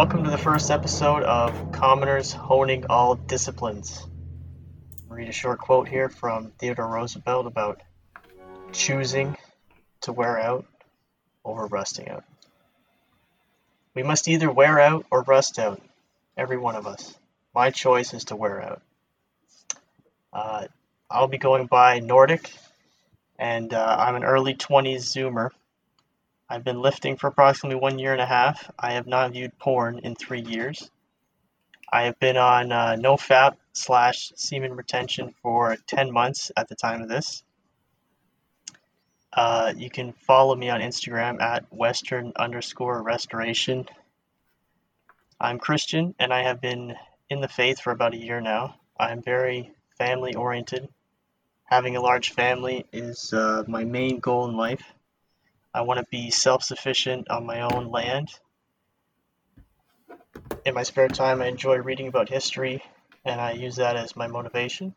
welcome to the first episode of Commoners Honing All Disciplines. I'll read a short quote here from Theodore Roosevelt about choosing to wear out over rusting out. We must either wear out or rust out, every one of us. My choice is to wear out. Uh, I'll be going by Nordic, and uh, I'm an early 20s Zoomer. I've been lifting for approximately one year and a half. I have not viewed porn in three years. I have been on uh, no fap slash semen retention for 10 months at the time of this. Uh, you can follow me on Instagram at western underscore restoration. I'm Christian and I have been in the faith for about a year now. I'm very family oriented. Having a large family is uh, my main goal in life. I want to be self sufficient on my own land. In my spare time, I enjoy reading about history and I use that as my motivation.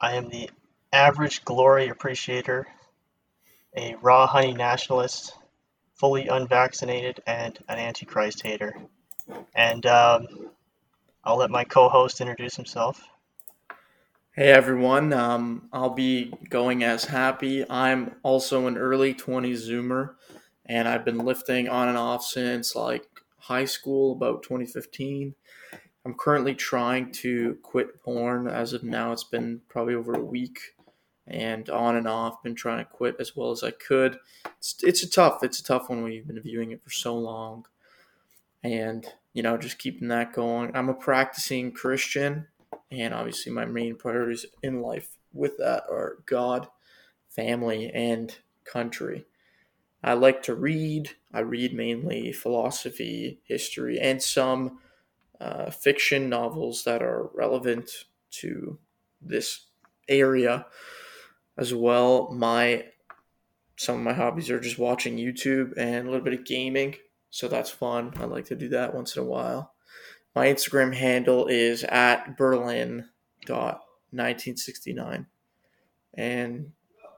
I am the average glory appreciator, a raw honey nationalist, fully unvaccinated, and an antichrist hater. And um, I'll let my co host introduce himself. Hey everyone, um, I'll be going as happy. I'm also an early 20s Zoomer, and I've been lifting on and off since like high school, about 2015. I'm currently trying to quit porn. As of now, it's been probably over a week, and on and off, been trying to quit as well as I could. It's, it's a tough, it's a tough one when you've been viewing it for so long, and you know, just keeping that going. I'm a practicing Christian and obviously, my main priorities in life with that are God, family, and country. I like to read. I read mainly philosophy, history, and some uh, fiction novels that are relevant to this area as well. My some of my hobbies are just watching YouTube and a little bit of gaming, so that's fun. I like to do that once in a while. My Instagram handle is at berlin.1969. And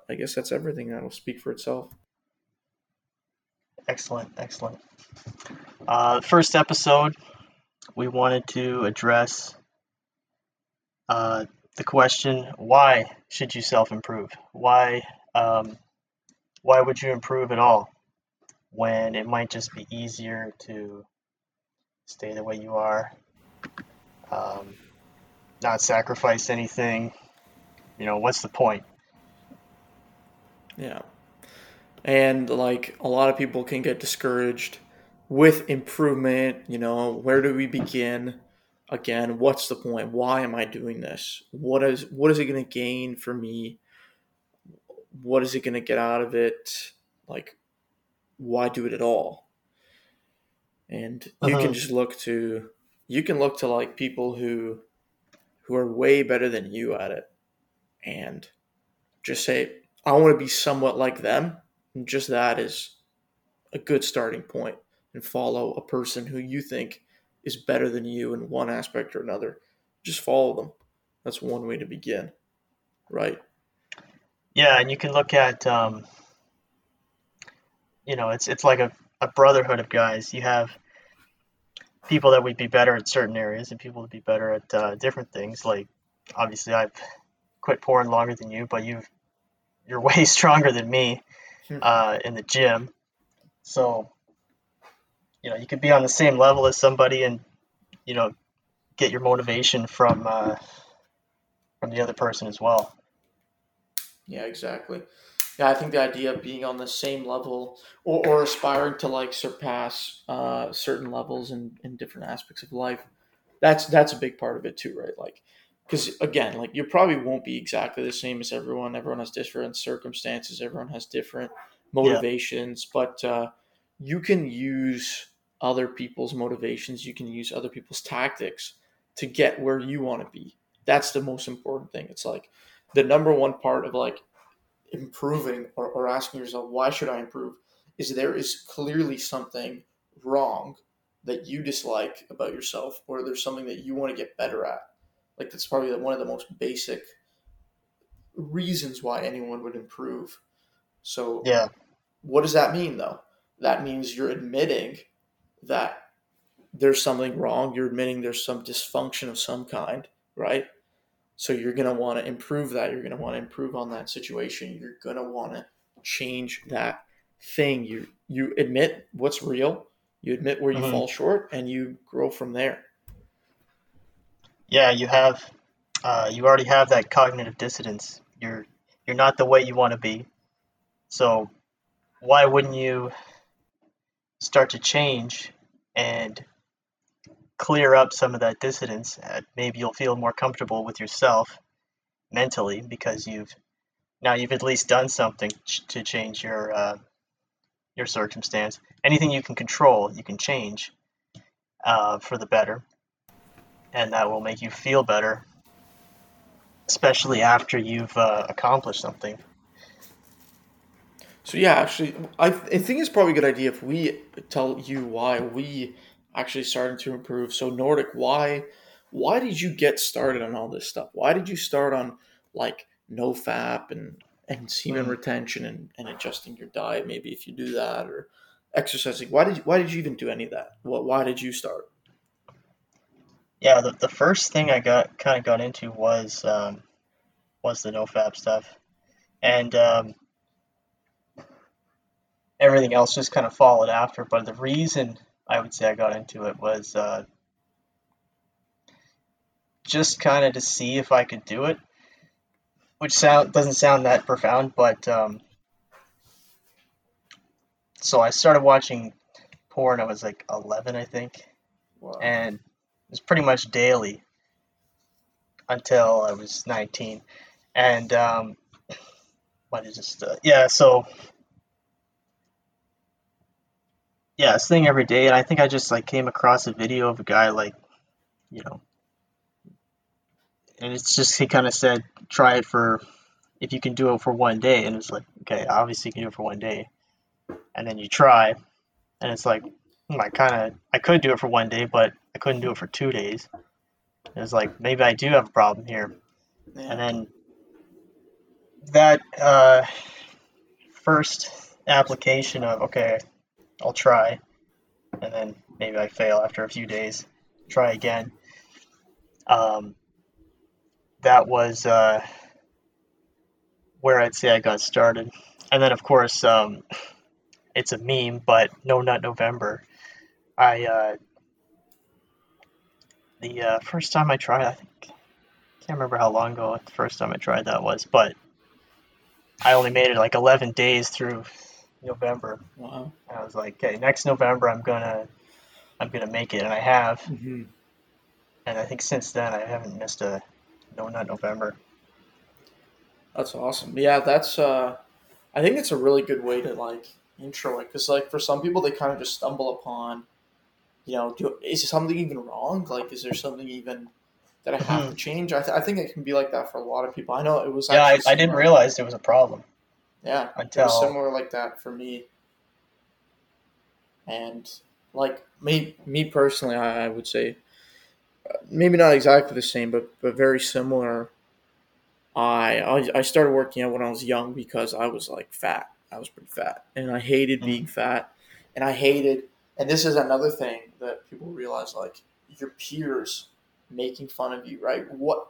I guess that's everything. That'll speak for itself. Excellent, excellent. Uh, first episode, we wanted to address uh, the question: Why should you self-improve? Why, um, why would you improve at all when it might just be easier to stay the way you are, um, not sacrifice anything. You know, what's the point? Yeah. And like a lot of people can get discouraged with improvement, you know, where do we begin? Again, what's the point? Why am I doing this? What is what is it going to gain for me? What is it going to get out of it? Like why do it at all? And you uh-huh. can just look to you can look to like people who who are way better than you at it and just say i want to be somewhat like them. And just that is a good starting point and follow a person who you think is better than you in one aspect or another. Just follow them. That's one way to begin right? Yeah and you can look at um, you know it's it's like a a brotherhood of guys. You have people that would be better at certain areas and people would be better at uh, different things. Like obviously, I've quit pouring longer than you, but you you're way stronger than me uh, in the gym. So you know you could be on the same level as somebody and you know get your motivation from uh, from the other person as well. Yeah, exactly yeah, I think the idea of being on the same level or, or aspiring to like surpass uh, certain levels in, in different aspects of life, that's that's a big part of it too, right? Like, because again, like you probably won't be exactly the same as everyone. Everyone has different circumstances. Everyone has different motivations, yeah. but uh, you can use other people's motivations. You can use other people's tactics to get where you want to be. That's the most important thing. It's like the number one part of like improving or, or asking yourself, why should I improve? Is there is clearly something wrong that you dislike about yourself, or there's something that you want to get better at. Like that's probably one of the most basic reasons why anyone would improve. So yeah, what does that mean though? That means you're admitting that there's something wrong. You're admitting there's some dysfunction of some kind, right? So you're going to want to improve that. You're going to want to improve on that situation. You're going to want to change that thing. You you admit what's real. You admit where you Mhm. fall short, and you grow from there. Yeah, you have, uh, you already have that cognitive dissonance. You're you're not the way you want to be. So why wouldn't you start to change and clear up some of that dissonance? Uh, maybe you'll feel more comfortable with yourself mentally because you've now you've at least done something to change your uh, your circumstance. Anything you can control, you can change uh, for the better and that will make you feel better, especially after you've uh, accomplished something. So yeah, actually, I, I think it's probably a good idea if we tell you why we actually starting to improve. So Nordic, why why did you get started on all this stuff? Why did you start on like no fap and and semen Mm. retention and, and adjusting your diet? Maybe if you do that or exercising. Why did you, why did you even do any of that? What why did you start? Yeah, the, the first thing I got kind of got into was um, was the nofap stuff, and um, everything else just kind of followed after. But the reason I would say I got into it was uh, just kind of to see if I could do it, which sound doesn't sound that profound, but um, so I started watching porn. I was like 11, I think, Wow. and it was pretty much daily until I was 19. And um, what is this? Uh, yeah, so yeah, it's thing every day, and I think I just like came across a video of a guy like, you know, and it's just he kind of said try it for if you can do it for one day, and it's like okay, obviously you can do it for one day, and then you try, and it's like hmm, I kind of I could do it for one day, but I couldn't do it for two days. It was like maybe I do have a problem here, Yeah. and then that uh, first application of okay, I'll try, and then maybe I fail after a few days, try again. Um, that was uh, where I'd say I got started, and then of course um, it's a meme, but No Nut November. I uh, the uh, first time I tried, I think can't remember how long ago the first time I tried that was, but I only made it like 11 days through November. wow. And I was like, okay, next November I'm gonna I'm gonna make it, and I have. hmm And I think since then I haven't missed a No Nut November. That's awesome. Yeah, that's. uh I think it's a really good way to like intro it because, like, for some people, they kind of just stumble upon, you know, do, is something even wrong? Like, is there something even that I have to change? I, th- I think it can be like that for a lot of people. I know it was. Yeah, I, I didn't realize there was a problem Yeah, until similar like that for me. And like me, me personally, I, I would say uh, maybe not exactly the same, but but very similar. I, I I started working out when I was young because I was like fat. I was pretty fat, and I hated Mhm. being fat, and I hated. And this is another thing that people realize: like your peers making fun of you, right? What,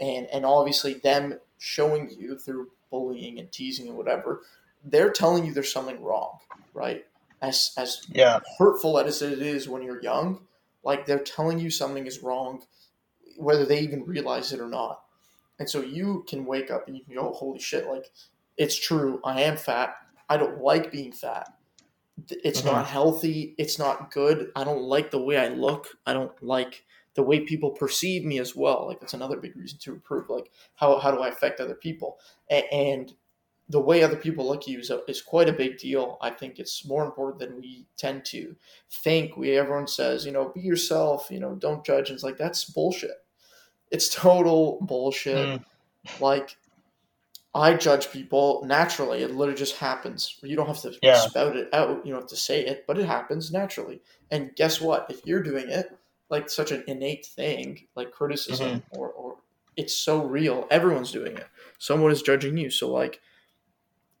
and and obviously them showing you through bullying and teasing and whatever, they're telling you there's something wrong, right? As as yeah, hurtful as it is when you're young, like they're telling you something is wrong, whether they even realize it or not. And so you can wake up and you can go, oh, holy shit, like it's true. I am fat. I don't like being fat. It's mm-hmm. not healthy. It's not good. I don't like the way I look. I don't like the way people perceive me as well. Like that's another big reason to improve. Like how, how do I affect other people? A- and the way other people look at you is, a, is quite a big deal. I think it's more important than we tend to think. We everyone says, you know, be yourself. You know, don't judge. And it's like that's bullshit. It's total bullshit. Mm. Like I judge people naturally. It literally just happens. You don't have to Yeah. spout it out. You don't have to say it, but it happens naturally. And guess what? If you're doing it like such an innate thing, like criticism, mm-hmm. or, or it's so real, everyone's doing it. Someone is judging you. So like,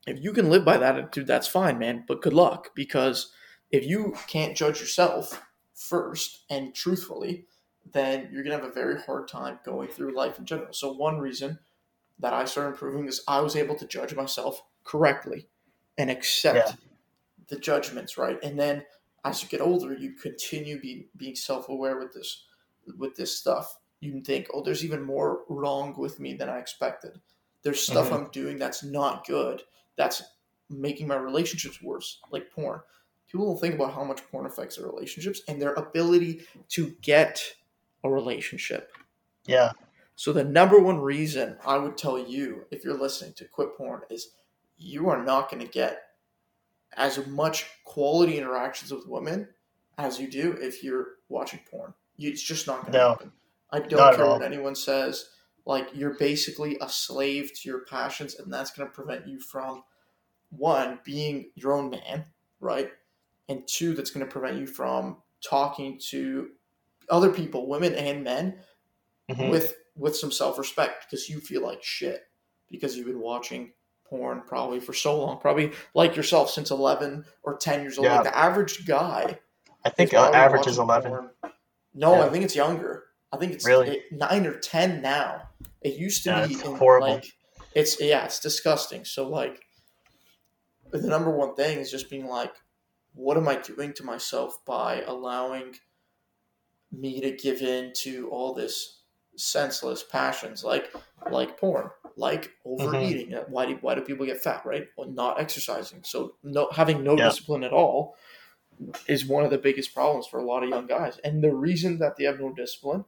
if you can live by that uh, attitude, that's fine, man. But good luck because if you can't judge yourself first and truthfully, then you're gonna have a very hard time going through life in general. So one reason that I started improving is I was able to judge myself correctly and accept Yeah. the judgments, right? And then as you get older, you continue be, being self-aware with this with this stuff. You can think, oh, there's even more wrong with me than I expected. There's stuff Mhm. I'm doing that's not good. That's making my relationships worse, like porn. People don't think about how much porn affects their relationships and their ability to get a relationship. Yeah. So the number one reason I would tell you if you're listening to quit porn is you are not going to get as much quality interactions with women as you do if you're watching porn. It's just not going to No. happen. I don't care what anyone says. Like you're basically a slave to your passions, and that's going to prevent you from one being your own man, right? And two, that's going to prevent you from talking to other people, women and men, Mhm. with with some self respect because you feel like shit because you've been watching porn probably for so long, probably like yourself since eleven or ten years old. Yeah. Like the average guy, I think is uh, average is 11. porn. No, Yeah. I think it's younger. I think it's Really? nine or ten now. It used to Yeah, be it's in, horrible. Like, it's yeah, it's disgusting. So like, the number one thing is just being like, what am I doing to myself by allowing me to give in to all this senseless passions like like porn, like overeating. Mm-hmm. Why do why do people get fat? Right? Well, not exercising. So no having no Yeah. discipline at all is one of the biggest problems for a lot of young guys. And the reason that they have no discipline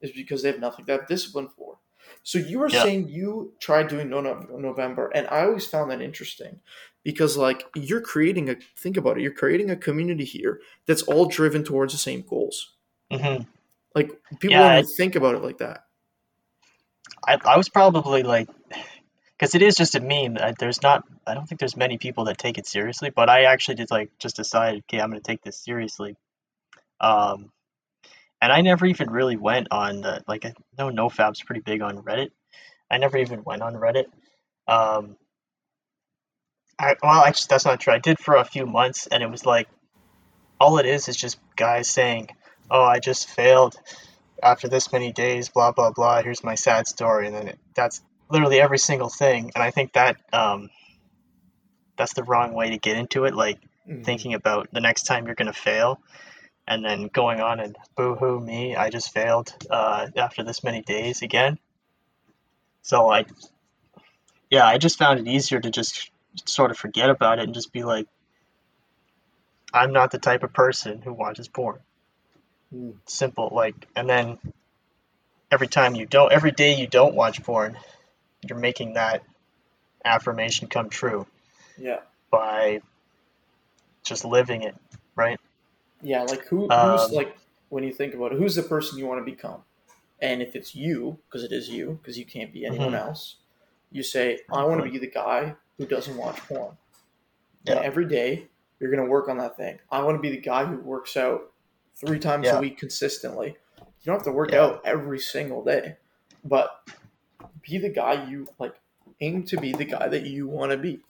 is because they have nothing to have discipline for. So you were Yeah. saying you tried doing no No- November, and I always found that interesting because like you're creating a think about it, you're creating a community here that's all driven towards the same goals. hmm Like people Yeah, don't think about it like that. I, I was probably like, because it is just a meme. There's not, I don't think there's many people that take it seriously, but I actually did like just decide, okay, I'm going to take this seriously. Um, and I never even really went on the, like, I know NoFap's pretty big on Reddit. I never even went on Reddit. Um, I, well, actually, that's not true. I did for a few months, and it was like, all it is is just guys saying, oh, I just failed after this many days, blah blah blah. Here's my sad story, and then it, that's literally every single thing. And I think that um, that's the wrong way to get into it. Like Mhm. thinking about the next time you're gonna fail, and then going on and boo hoo me, I just failed uh, after this many days again. So I, yeah, I just found it easier to just sort of forget about it and just be like, I'm not the type of person who watches porn. Simple like and then every time you don't every day you don't watch porn you're making that affirmation come true Yeah. by just living it right Yeah, like who who's Um, like when you think about it, who's the person you want to become? And if it's you, because it is you, because you can't be anyone Mhm. else, you say, I want to be the guy who doesn't watch porn. And Yeah. every day you're gonna work on that thing. I want to be the guy who works out three times Yeah. a week consistently. You don't have to work Yeah. out every single day, but be the guy you like aim to be the guy that you want to be.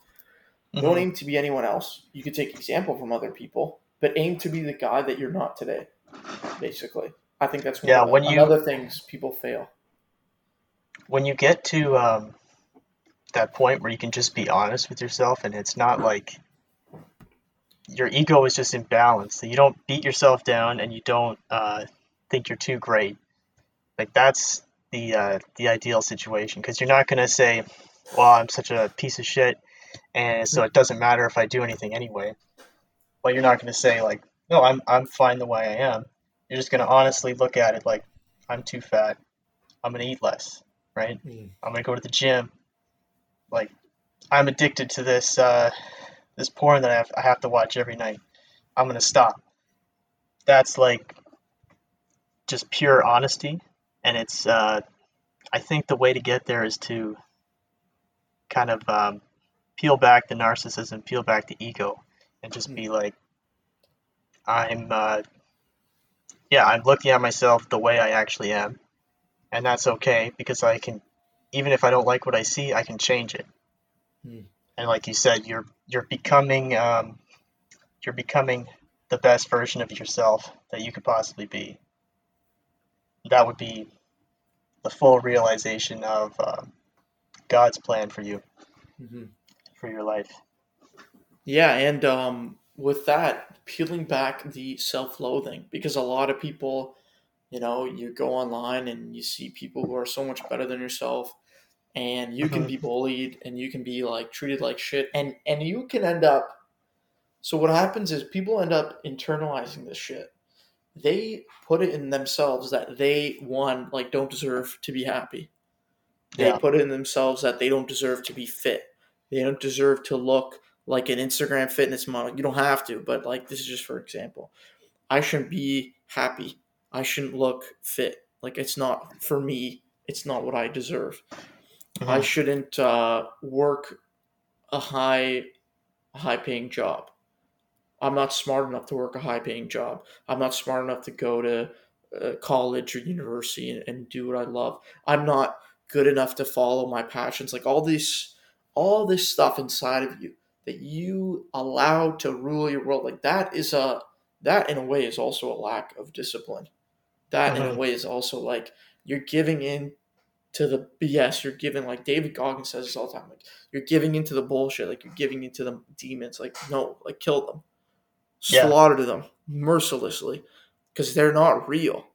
Don't Mhm. aim to be anyone else. You could take example from other people, but aim to be the guy that you're not today. Basically, I think that's one Yeah, of the, when you- other things people fail. when you get to um, that point where you can just be honest with yourself and it's not like your ego is just in balance so you don't beat yourself down and you don't uh, think you're too great. Like that's the uh, the ideal situation because you're not going to say well i'm such a piece of shit and so it doesn't matter if i do anything anyway. Well you're not going to say like no i'm i'm fine the way i am. You're just going to honestly look at it like i'm too fat. I'm going to eat less right? I'm gonna go to the gym. Like, I'm addicted to this uh, this porn that I have, I have to watch every night. I'm gonna stop. That's like just pure honesty, and it's. Uh, I think the way to get there is to kind of um, peel back the narcissism, peel back the ego, and just be like, I'm. Uh, yeah, I'm looking at myself the way I actually am, and that's okay because I can even if I don't like what I see, I can change it. Hmm. And like you said, you're you're becoming um, you're becoming the best version of yourself that you could possibly be. That would be the full realization of uh, God's plan for you, hmm for your life. Yeah, and um, with that, peeling back the self-loathing because a lot of people, you know, you go online and you see people who are so much better than yourself, and you can be uh-huh. bullied and you can be like treated like shit, and and you can end up. So what happens is people end up internalizing this shit. They put it in themselves that they one like don't deserve to be happy. They Yeah. put it in themselves that they don't deserve to be fit. They don't deserve to look like an Instagram fitness model. You don't have to, but like this is just for example. I shouldn't be happy. I shouldn't look fit. Like it's not for me. It's not what I deserve. I Mhm. shouldn't uh, work a high, high paying job. I'm not smart enough to work a high paying job. I'm not smart enough to go to uh, college or university and, and do what I love. I'm not good enough to follow my passions. Like all this, all this stuff inside of you that you allow to rule your world. Like that is a that in a way is also a lack of discipline. That in a Mhm. way is also like you're giving in to the BS. You're giving like David Goggins says this all the time. Like you're giving into the bullshit. Like you're giving into the demons. Like no, like kill them, Yeah. slaughter them mercilessly, because they're not real.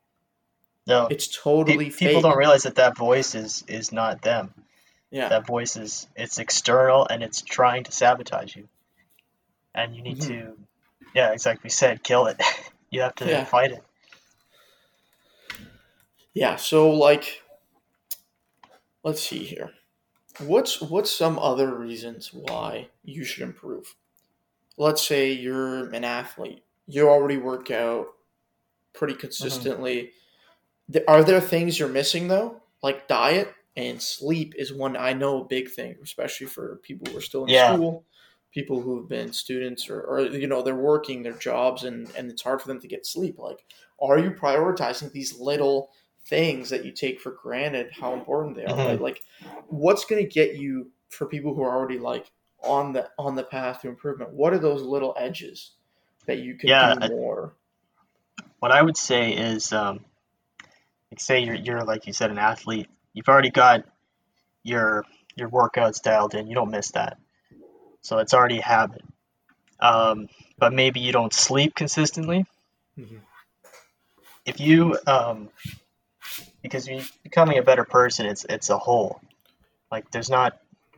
No, It's pe- totally people fake. don't realize that that voice is is not them. yeah, That voice is it's external and it's trying to sabotage you, and you need Mhm. to, yeah, exactly. Said kill it. you have to Yeah. fight it. yeah. So like, let's see here. What's what's some other reasons why you should improve? Let's say you're an athlete. You already work out pretty mm-hmm. consistently. Th- Are there things you're missing though? Like diet and sleep is one I know a big thing, especially for people who are still in Yeah. school, people who've been students or, or you know they're working their jobs and and it's hard for them to get sleep. Like, are you prioritizing these little things that you take for granted how important they are? Mhm. Right? Like, what's going to get you for people who are already like on the on the path to improvement? What are those little edges that you can Yeah, do I- more? What I would say is, um, like, say you're you're like you said, an athlete. You've already got your your workouts dialed in. You don't miss that, so it's already a habit. Um, but maybe you don't sleep consistently. Mhm. If you, um, because you becoming a better person, it's it's a whole. Like there's not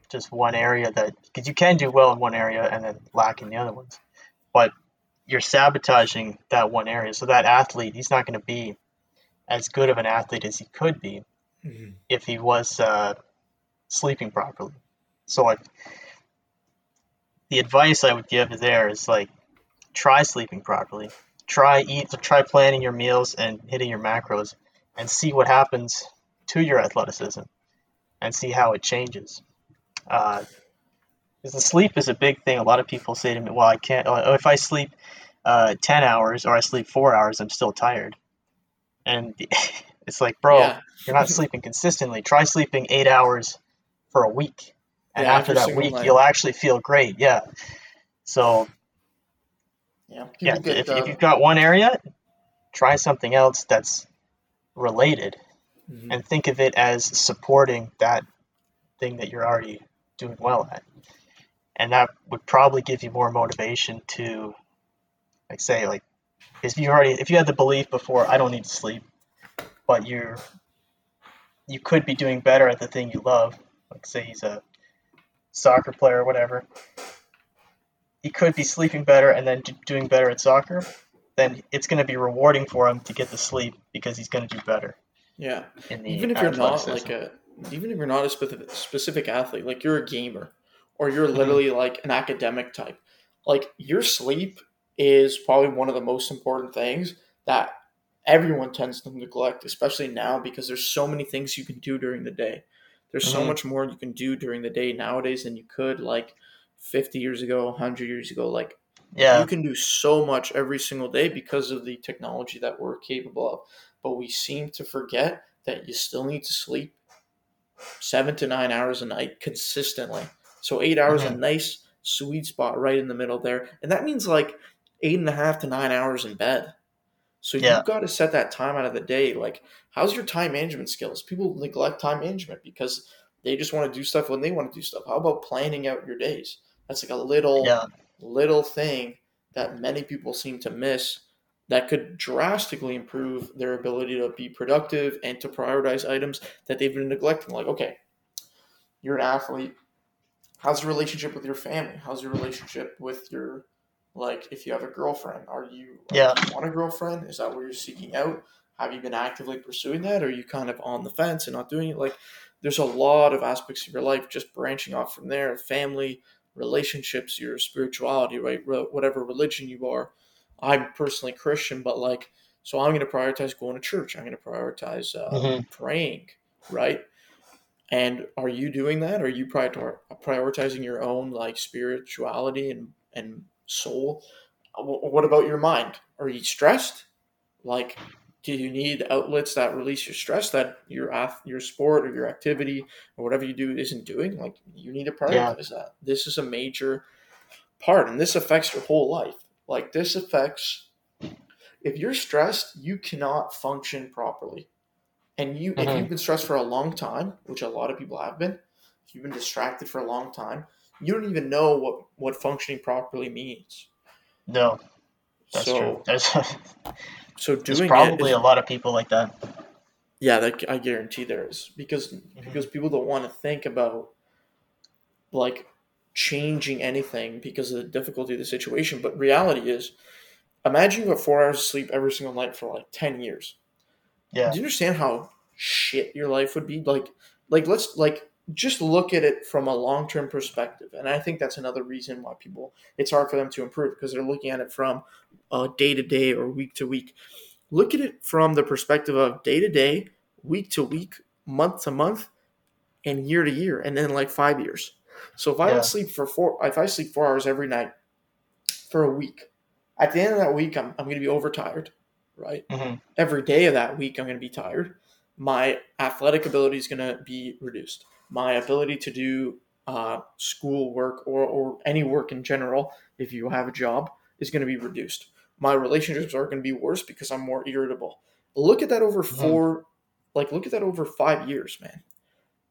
just one area that because you can do well in one area and then lack in the other ones, but you're sabotaging that one area. So that athlete, he's not going to be as good of an athlete as he could be Mhm. if he was uh, sleeping properly. So like the advice I would give there is like try sleeping properly. Try eat try planning your meals and hitting your macros and see what happens to your athleticism and see how it changes. Uh, because the sleep is a big thing. A lot of people say to me, "Well, I can't. Oh, if I sleep uh, ten hours or I sleep four hours, I'm still tired." And it's like, bro, Yeah. you're not sleeping consistently. Try sleeping eight hours for a week, and Yeah, after that week, night. you'll actually feel great. Yeah. So Yeah, yeah, get if, uh, if you've got one area, try something else that's related, mhm. and think of it as supporting that thing that you're already doing well at. And that would probably give you more motivation to, like, say, like, if you already, if you had the belief before, I don't need to sleep, but you're, you could be doing better at the thing you love. Like, say he's a soccer player or whatever. He could be sleeping better and then doing better at soccer. Then it's going to be rewarding for him to get the sleep because he's going to do better yeah. in the Even if you're not like a, even if you're not a specific specific athlete, like you're a gamer, or you're literally like an academic type, like your sleep is probably one of the most important things that everyone tends to neglect, especially now because there's so many things you can do during the day. There's so Mhm. much more you can do during the day nowadays than you could like 50 years ago, 100 years ago. Like Yeah. you can do so much every single day because of the technology that we're capable of. But we seem to forget that you still need to sleep seven to nine hours a night consistently. So eight hours a Mhm. nice sweet spot right in the middle there. And that means like eight and a half to nine hours in bed. So Yeah. you've got to set that time out of the day. Like, how's your time management skills? People neglect time management because they just want to do stuff when they want to do stuff. How about planning out your days? That's like a little Yeah. Little thing that many people seem to miss that could drastically improve their ability to be productive and to prioritize items that they've been neglecting. Like, okay, you're an athlete. How's your relationship with your family? How's your relationship with your like if you have a girlfriend? Are you Yeah. you want a girlfriend? Is that what you're seeking out? Have you been actively pursuing that? Or are you kind of on the fence and not doing it? Like there's a lot of aspects of your life just branching off from there. Family, relationships, your spirituality, right? Whatever religion you are. I'm personally Christian, but like, so I'm going to prioritize going to church. I'm going to prioritize uh, Mhm. praying, right? And are you doing that? Are you prior- prioritizing your own like spirituality and and soul? What about your mind? Are you stressed? Like, do you need outlets that release your stress that your ath- your sport or your activity or whatever you do isn't doing? Like, you need to prioritize that. This is a major part, and this affects your whole life. Like, this affects if you're stressed, you cannot function properly. And you, if Mhm. you've been stressed for a long time, which a lot of people have been, if you've been distracted for a long time, you don't even know what what functioning properly means. No, that's so, true. There's, so doing there's probably a lot of people like that. yeah, that, I guarantee there is because mm-hmm. because people don't want to think about like changing anything because of the difficulty of the situation. But reality is, imagine you have four hours of sleep every single night for like ten years. Yeah. Do you understand how shit your life would be? Like, like let's like just look at it from a long term perspective, and I think that's another reason why people it's hard for them to improve because they're looking at it from day to day or week to week. Look at it from the perspective of day to day, week to week, month to month, and year to year, and then like five years. So if I Yeah. don't sleep for four, if I sleep four hours every night for a week, at the end of that week, I'm, I'm going to be overtired, right? hmm every day of that week I'm going to be tired. My athletic ability is going to be reduced. My ability to do uh, school work or, or any work in general, if you have a job, is going to be reduced. My relationships are going to be worse because I'm more irritable. Look at that over Mhm. four, like look at that over five years, man.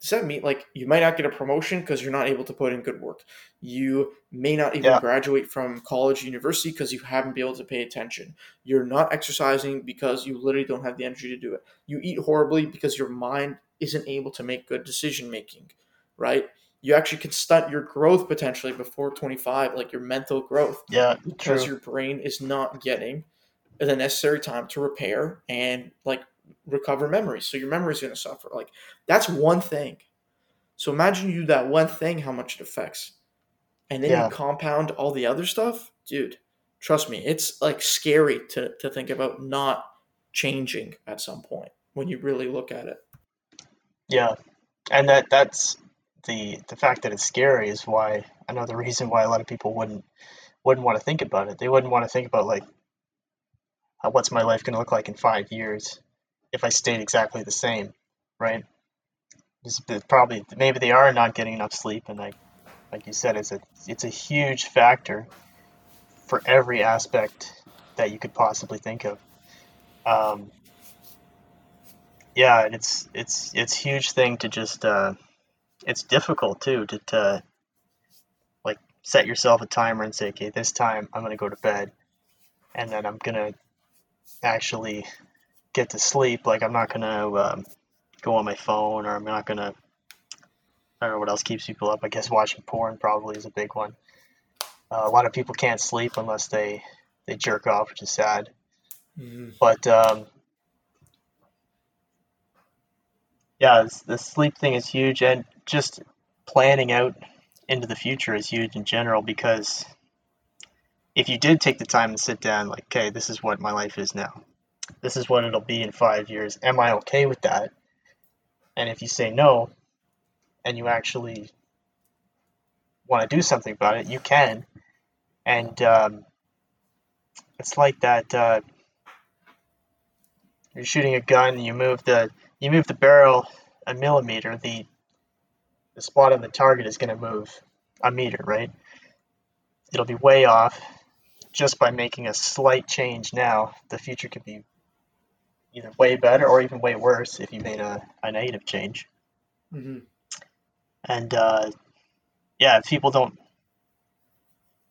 Does that mean like you might not get a promotion because you're not able to put in good work? You may not even Yeah. graduate from college, university because you haven't been able to pay attention. You're not exercising because you literally don't have the energy to do it. You eat horribly because your mind isn't able to make good decision making, right? You actually can stunt your growth potentially before 25, like your mental growth Yeah, because true. your brain is not getting the necessary time to repair and like recover memories. So your memory is going to suffer. Like that's one thing. So imagine you do that one thing, how much it affects, and then Yeah. you compound all the other stuff, dude. Trust me, it's like scary to to think about not changing at some point when you really look at it. Yeah, and that that's the the fact that it's scary is why another reason why a lot of people wouldn't wouldn't want to think about it. They wouldn't want to think about like uh, what's my life going to look like in five years if I stayed exactly the same, right? Probably maybe they are not getting enough sleep, and like like you said, it's a it's a huge factor for every aspect that you could possibly think of. Um, yeah, and it's it's it's a huge thing to just uh, it's difficult too to, to like set yourself a timer and say, okay, this time I'm gonna go to bed, and then I'm gonna actually get to sleep. Like I'm not gonna um, go on my phone, or I'm not gonna. I don't know what else keeps people up. I guess watching porn probably is a big one. Uh, a lot of people can't sleep unless they they jerk off, which is sad. But um, yeah, the sleep thing is huge, and just planning out into the future is huge in general because if you did take the time to sit down, like, okay, this is what my life is now, this is what it'll be in five years. Am I okay with that? And if you say no, and you actually want to do something about it, you can. And um, it's like that. Uh, you're shooting a gun, you move the you move the barrel a millimeter, the the spot on the target is going to move a meter, right? It'll be way off just by making a slight change now, the future could be either way better or even way worse if you made a, a negative change. Mm-hmm. And uh, yeah, if people don't,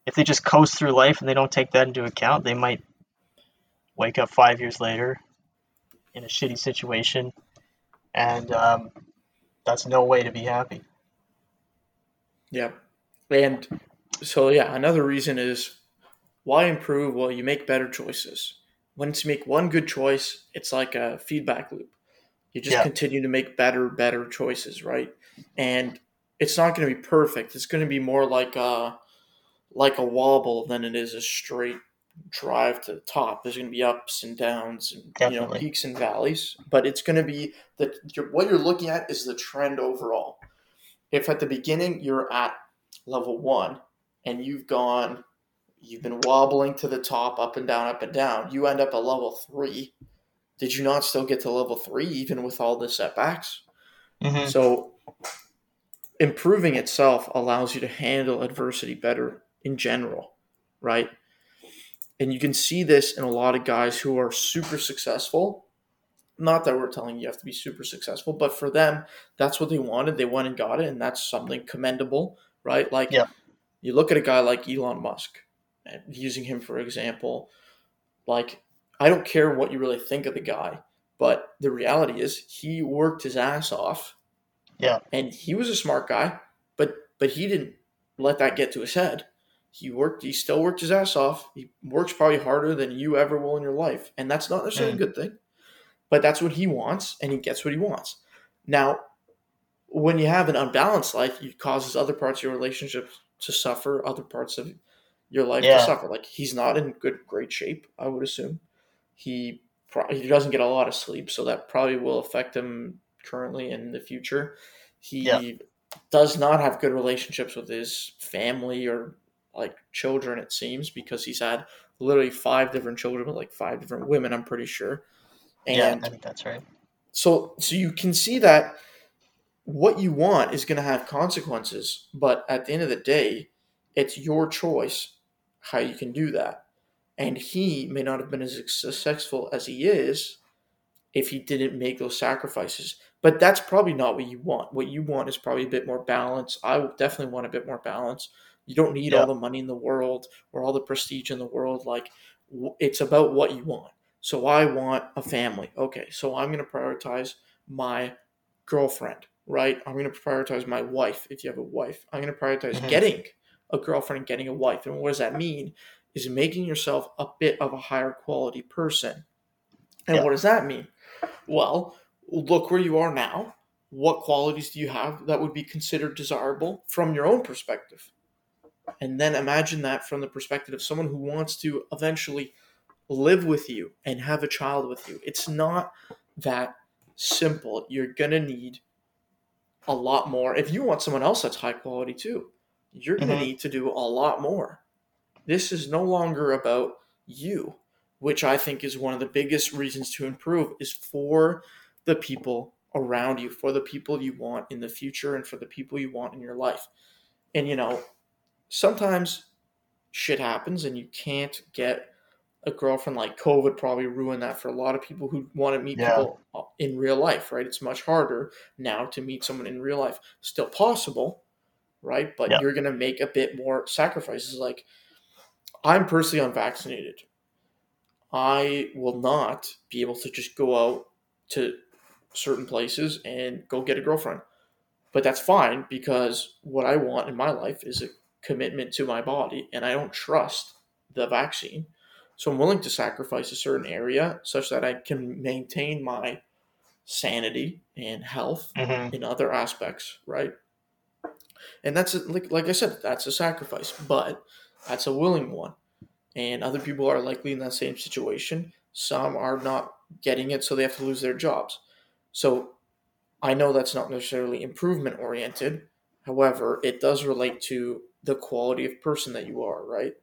if they just coast through life and they don't take that into account, they might wake up five years later in a shitty situation, and um, that's no way to be happy. Yeah. And so, yeah, another reason is why improve? Well, you make better choices. Once you make one good choice, it's like a feedback loop. You just Yeah. continue to make better, better choices, right? And it's not going to be perfect. It's going to be more like a like a wobble than it is a straight drive to the top. There's going to be ups and downs and you know peaks and valleys, but it's going to be that what you're looking at is the trend overall. If at the beginning you're at level one and you've gone, you've been wobbling to the top, up and down, up and down, you end up at level three. Did you not still get to level three even with all the setbacks? Mm-hmm. So improving itself allows you to handle adversity better in general, right? And you can see this in a lot of guys who are super successful. Not that we're telling you you have to be super successful, but for them, that's what they wanted. They went and got it, and that's something commendable, right? Like Yeah. you look at a guy like Elon Musk, and using him for example, like I don't care what you really think of the guy, but the reality is he worked his ass off Yeah. and he was a smart guy, but but he didn't let that get to his head. He worked. He still worked his ass off. He works probably harder than you ever will in your life, and that's not necessarily a mm. good thing. But that's what he wants, and he gets what he wants. Now, when you have an unbalanced life, it causes other parts of your relationship to suffer, other parts of your life Yeah. to suffer. Like he's not in good great shape, I would assume. He pro- he doesn't get a lot of sleep, so that probably will affect him currently and in the future. He Yeah. does not have good relationships with his family or like children, it seems, because he's had literally five different children with like five different women, I'm pretty sure. yeah, And I think that's right. so so you can see that what you want is going to have consequences, but at the end of the day, it's your choice how you can do that. And he may not have been as successful as he is if he didn't make those sacrifices. But that's probably not what you want. What you want is probably a bit more balance. I definitely want a bit more balance. You don't need Yeah. all the money in the world or all the prestige in the world. Like, it's about what you want. So I want a family. Okay, so I'm going to prioritize my girlfriend, right? I'm going to prioritize my wife if you have a wife. I'm going to prioritize Mhm. getting a girlfriend and getting a wife. And what does that mean? Is making yourself a bit of a higher quality person. And Yeah. what does that mean? Well, look where you are now. What qualities do you have that would be considered desirable from your own perspective? And then imagine that from the perspective of someone who wants to eventually live with you and have a child with you. It's not that simple. You're going to need a lot more. If you want someone else that's high quality too, you're going to Mhm. need to do a lot more. This is no longer about you, which I think is one of the biggest reasons to improve is for the people around you, for the people you want in the future and for the people you want in your life. And you know, sometimes shit happens and you can't get a girlfriend like COVID probably ruined that for a lot of people who want to meet Yeah. people uh, in real life, right? It's much harder now to meet someone in real life. Still possible, right? But Yeah. you're going to make a bit more sacrifices. Like, I'm personally unvaccinated. I will not be able to just go out to certain places and go get a girlfriend. But that's fine because what I want in my life is a commitment to my body, and I don't trust the vaccine. So I'm willing to sacrifice a certain area such that I can maintain my sanity and health hmm in other aspects, right? And that's a, like like I said, that's a sacrifice, but that's a willing one. And other people are likely in that same situation. Some are not getting it, so they have to lose their jobs. So I know that's not necessarily improvement oriented. However, it does relate to the quality of person that you are, right?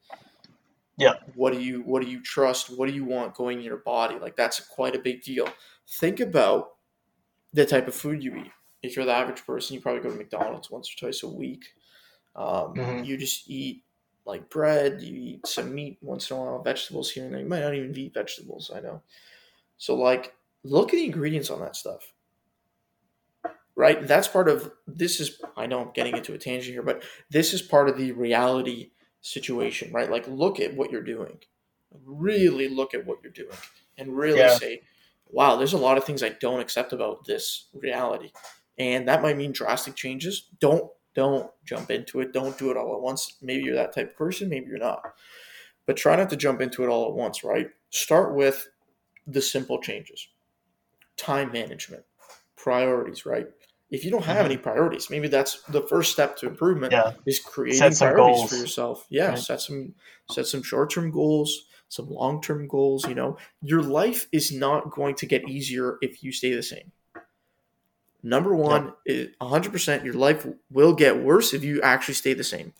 Yeah. What do you what do you trust? What do you want going in your body? Like that's quite a big deal. Think about the type of food you eat. If you're the average person, you probably go to McDonald's once or twice a week. Um, Mhm. You just eat like bread, you eat some meat once in a while, vegetables here and there. You might not even eat vegetables, I know. So like look at the ingredients on that stuff. Right? That's part of this is I know I'm getting into a tangent here, but this is part of the reality situation, right? Like look at what you're doing. Really look at what you're doing and really Yeah. say, wow, there's a lot of things I don't accept about this reality. And that might mean drastic changes. Don't don't jump into it. Don't do it all at once. Maybe you're that type of person, maybe you're not. But try not to jump into it all at once, right? Start with the simple changes. Time management, priorities, right? If you don't have Mhm. any priorities, maybe that's the first step to improvement Yeah. is creating priorities goals. for yourself. Yeah, Right. set some set some short-term goals, some long-term goals, you know. Your life is not going to get easier if you stay the same. Number one is 100% your life will get worse if you actually stay the same.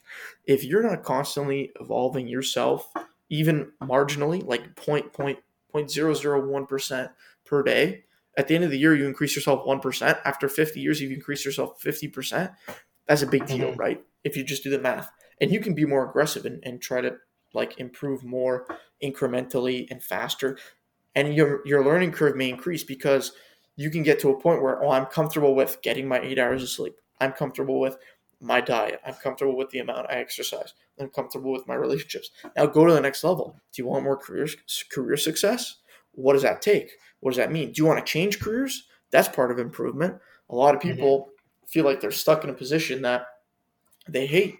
If you're not constantly evolving yourself, even marginally, like point point point zero zero one percent per day, at the end of the year you increase yourself one percent. After 50 years, you've increased yourself 50%. That's a big deal, Mhm. right? If you just do the math. And you can be more aggressive and, and try to like improve more incrementally and faster. And your your learning curve may increase because you can get to a point where, oh, I'm comfortable with getting my eight hours of sleep. I'm comfortable with my diet. I'm comfortable with the amount I exercise. I'm comfortable with my relationships. Now go to the next level. Do you want more career career success? What does that take? What does that mean? Do you want to change careers? That's part of improvement. A lot of mm-hmm. people feel like they're stuck in a position that they hate.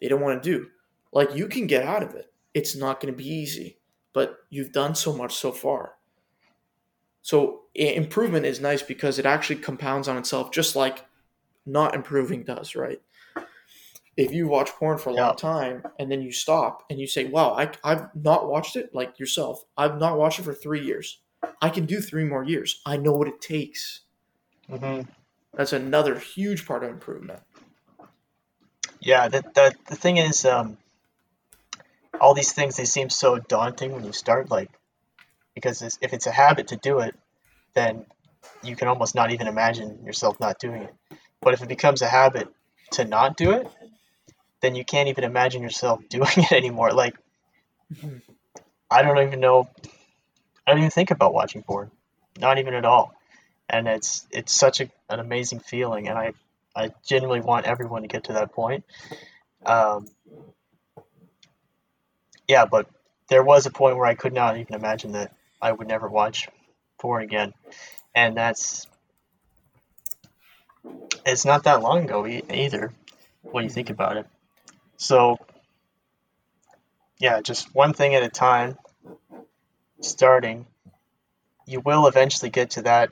They don't want to do. Like you can get out of it. It's not going to be easy, but you've done so much so far. So improvement is nice because it actually compounds on itself, just like not improving does, right? If you watch porn for a Yeah. long time and then you stop and you say, "Wow, I, I've not watched it," like yourself, I've not watched it for three years. I can do three more years. I know what it takes. hmm That's another huge part of improvement. Yeah, that that the thing is, um, all these things they seem so daunting when you start, like because it's, if it's a habit to do it, then you can almost not even imagine yourself not doing it. But if it becomes a habit to not do it, then you can't even imagine yourself doing it anymore. Like Mhm. I don't even know. I don't even think about watching porn, not even at all. And it's it's such a, an amazing feeling, and I I genuinely want everyone to get to that point. Um, yeah, but there was a point where I could not even imagine that I would never watch porn again, and that's it's not that long ago e- either when you think about it. So yeah, just one thing at a time, starting. You will eventually get to that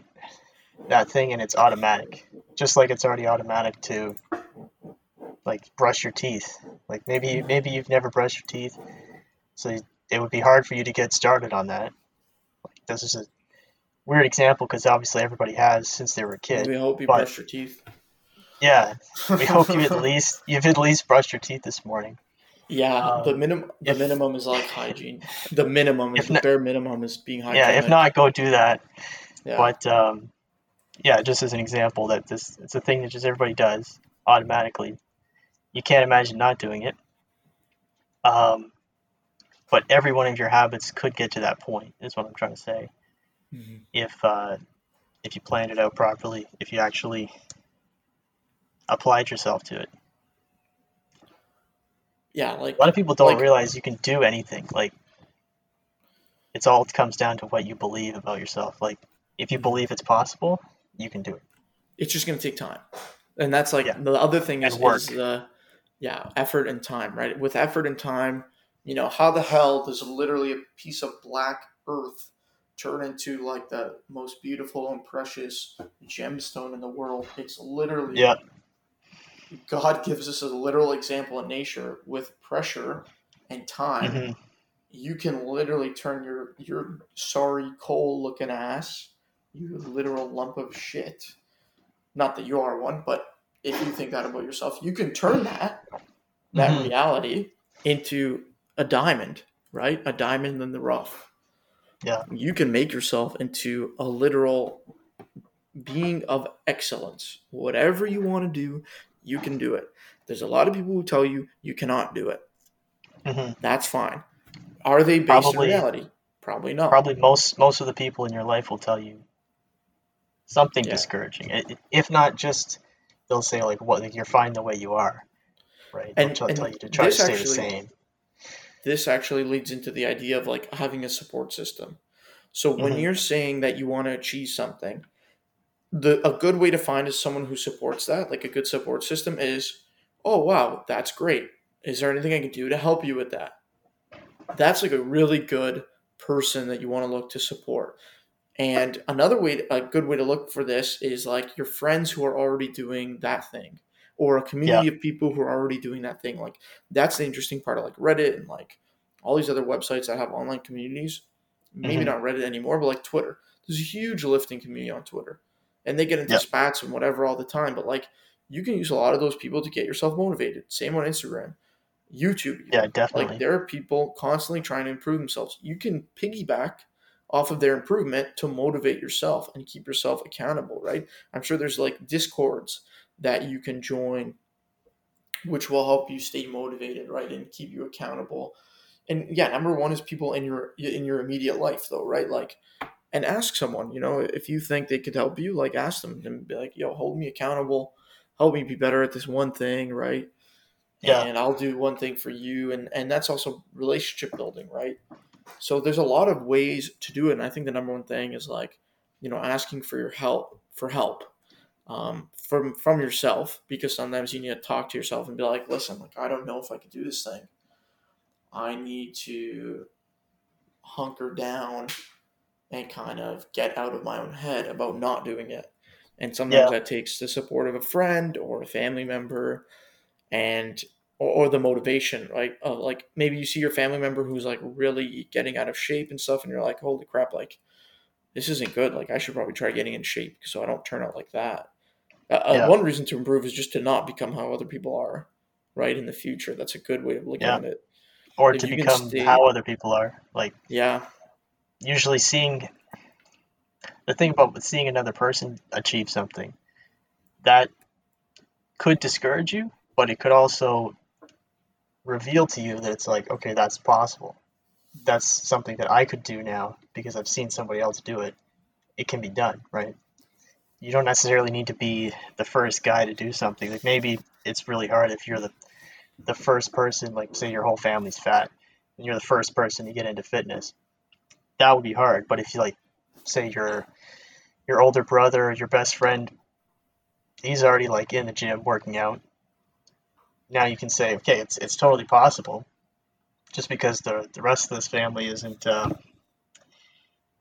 that thing, and it's automatic, just like it's already automatic to like brush your teeth. Like maybe maybe you've never brushed your teeth, so it would be hard for you to get started on that. Like this is a weird example because obviously everybody has since they were a kid. We hope you but- brush your teeth. Yeah, we hope you at least you've at least brushed your teeth this morning. Yeah, Um, the minimum the if- minimum is like hygiene. The minimum is the not- bare minimum is being hygienic. Yeah, if not, go do that. yeah. But um, yeah, just as an example, that this it's a thing that just everybody does automatically. You can't imagine not doing it. Um, but every one of your habits could get to that point. Is what I'm trying to say. Mhm. If uh, if you planned it out properly, if you actually applied yourself to it. yeah, like A lot of people don't Like- realize you can do anything. Like it's all comes down to what you believe about yourself. Like if you believe it's possible, you can do it. it's just going to take time and that's like Yeah. the other thing is, is the yeah effort and time right with effort and time you know how the hell does literally a piece of black earth turn into like the most beautiful and precious gemstone in the world it's literally Yeah. God gives us a literal example in nature with pressure and time. Hmm you can literally turn your your sorry coal looking ass you literal lump of shit. Not that you are one but if you think that about yourself you can turn that that Mhm. reality into a diamond right? A diamond in the rough. Yeah. you can make yourself into a literal being of excellence. Whatever you want to do you can do it there's a lot of people who tell you you cannot do it hmm That's fine. Are they based Probably- in reality? Probably not. Probably most most of the people in your life will tell you something Yeah. discouraging. If not just, they'll say like, "What? You're fine the way you are." Right? And- and tell you to try to this stay actually- the same. this actually leads into the idea of like having a support system. So when Mhm. you're saying that you want to achieve something, the a good way to find is someone who supports that, like a good support system is, oh wow, that's great. Is there anything I can do to help you with that? That's like a really good person that you want to look to support. And another way, a good way to look for this is like your friends who are already doing that thing, or a community of people who are already doing that thing. Like that's the interesting part of like Reddit and like all these other websites that have online communities. Maybe Mhm. not Reddit anymore, but like Twitter. There's a huge lifting community on Twitter, and they get into Yeah. spats and whatever all the time. But like you can use a lot of those people to get yourself motivated. Same on Instagram, YouTube. even. Yeah, definitely. Like there are people constantly trying to improve themselves. You can piggyback off of their improvement to motivate yourself and keep yourself accountable, right? I'm sure there's like discords that you can join which will help you stay motivated, right? And keep you accountable. And yeah, number 1 is people in your in your immediate life though, right? Like and ask someone, you know, if you think they could help you, like ask them and be like, "Yo, hold me accountable. Help me be better at this one thing, right?" Yeah. and I'll do one thing for you and and that's also relationship building right so there's a lot of ways to do it and I think the number one thing is like you know asking for your help for help um, from from yourself because sometimes you need to talk to yourself and be like listen like I don't know if I can do this thing I need to hunker down and kind of get out of my own head about not doing it and sometimes Yeah. that takes the support of a friend or a family member and or, or the motivation right of like maybe you see your family member who's like really getting out of shape and stuff and you're like holy crap like this isn't good like i should probably try getting in shape so i don't turn out like that uh, uh, Yeah. one reason to improve is just to not become how other people are right in the future that's a good way of looking Yeah. at it or if to become stay- how other people are. Like yeah usually seeing the thing about seeing another person achieve something that could discourage you, but it could also reveal to you that it's like, okay, that's possible. That's something that I could do now because I've seen somebody else do it. It can be done, right? You don't necessarily need to be the first guy to do something. Like maybe it's really hard if you're the the first person, like say your whole family's fat, and you're the first person to get into fitness. That would be hard. But if you like say your your older brother or your best friend, he's already like in the gym working out. Now you can say, okay, it's it's totally possible. Just because the the rest of this family isn't uh,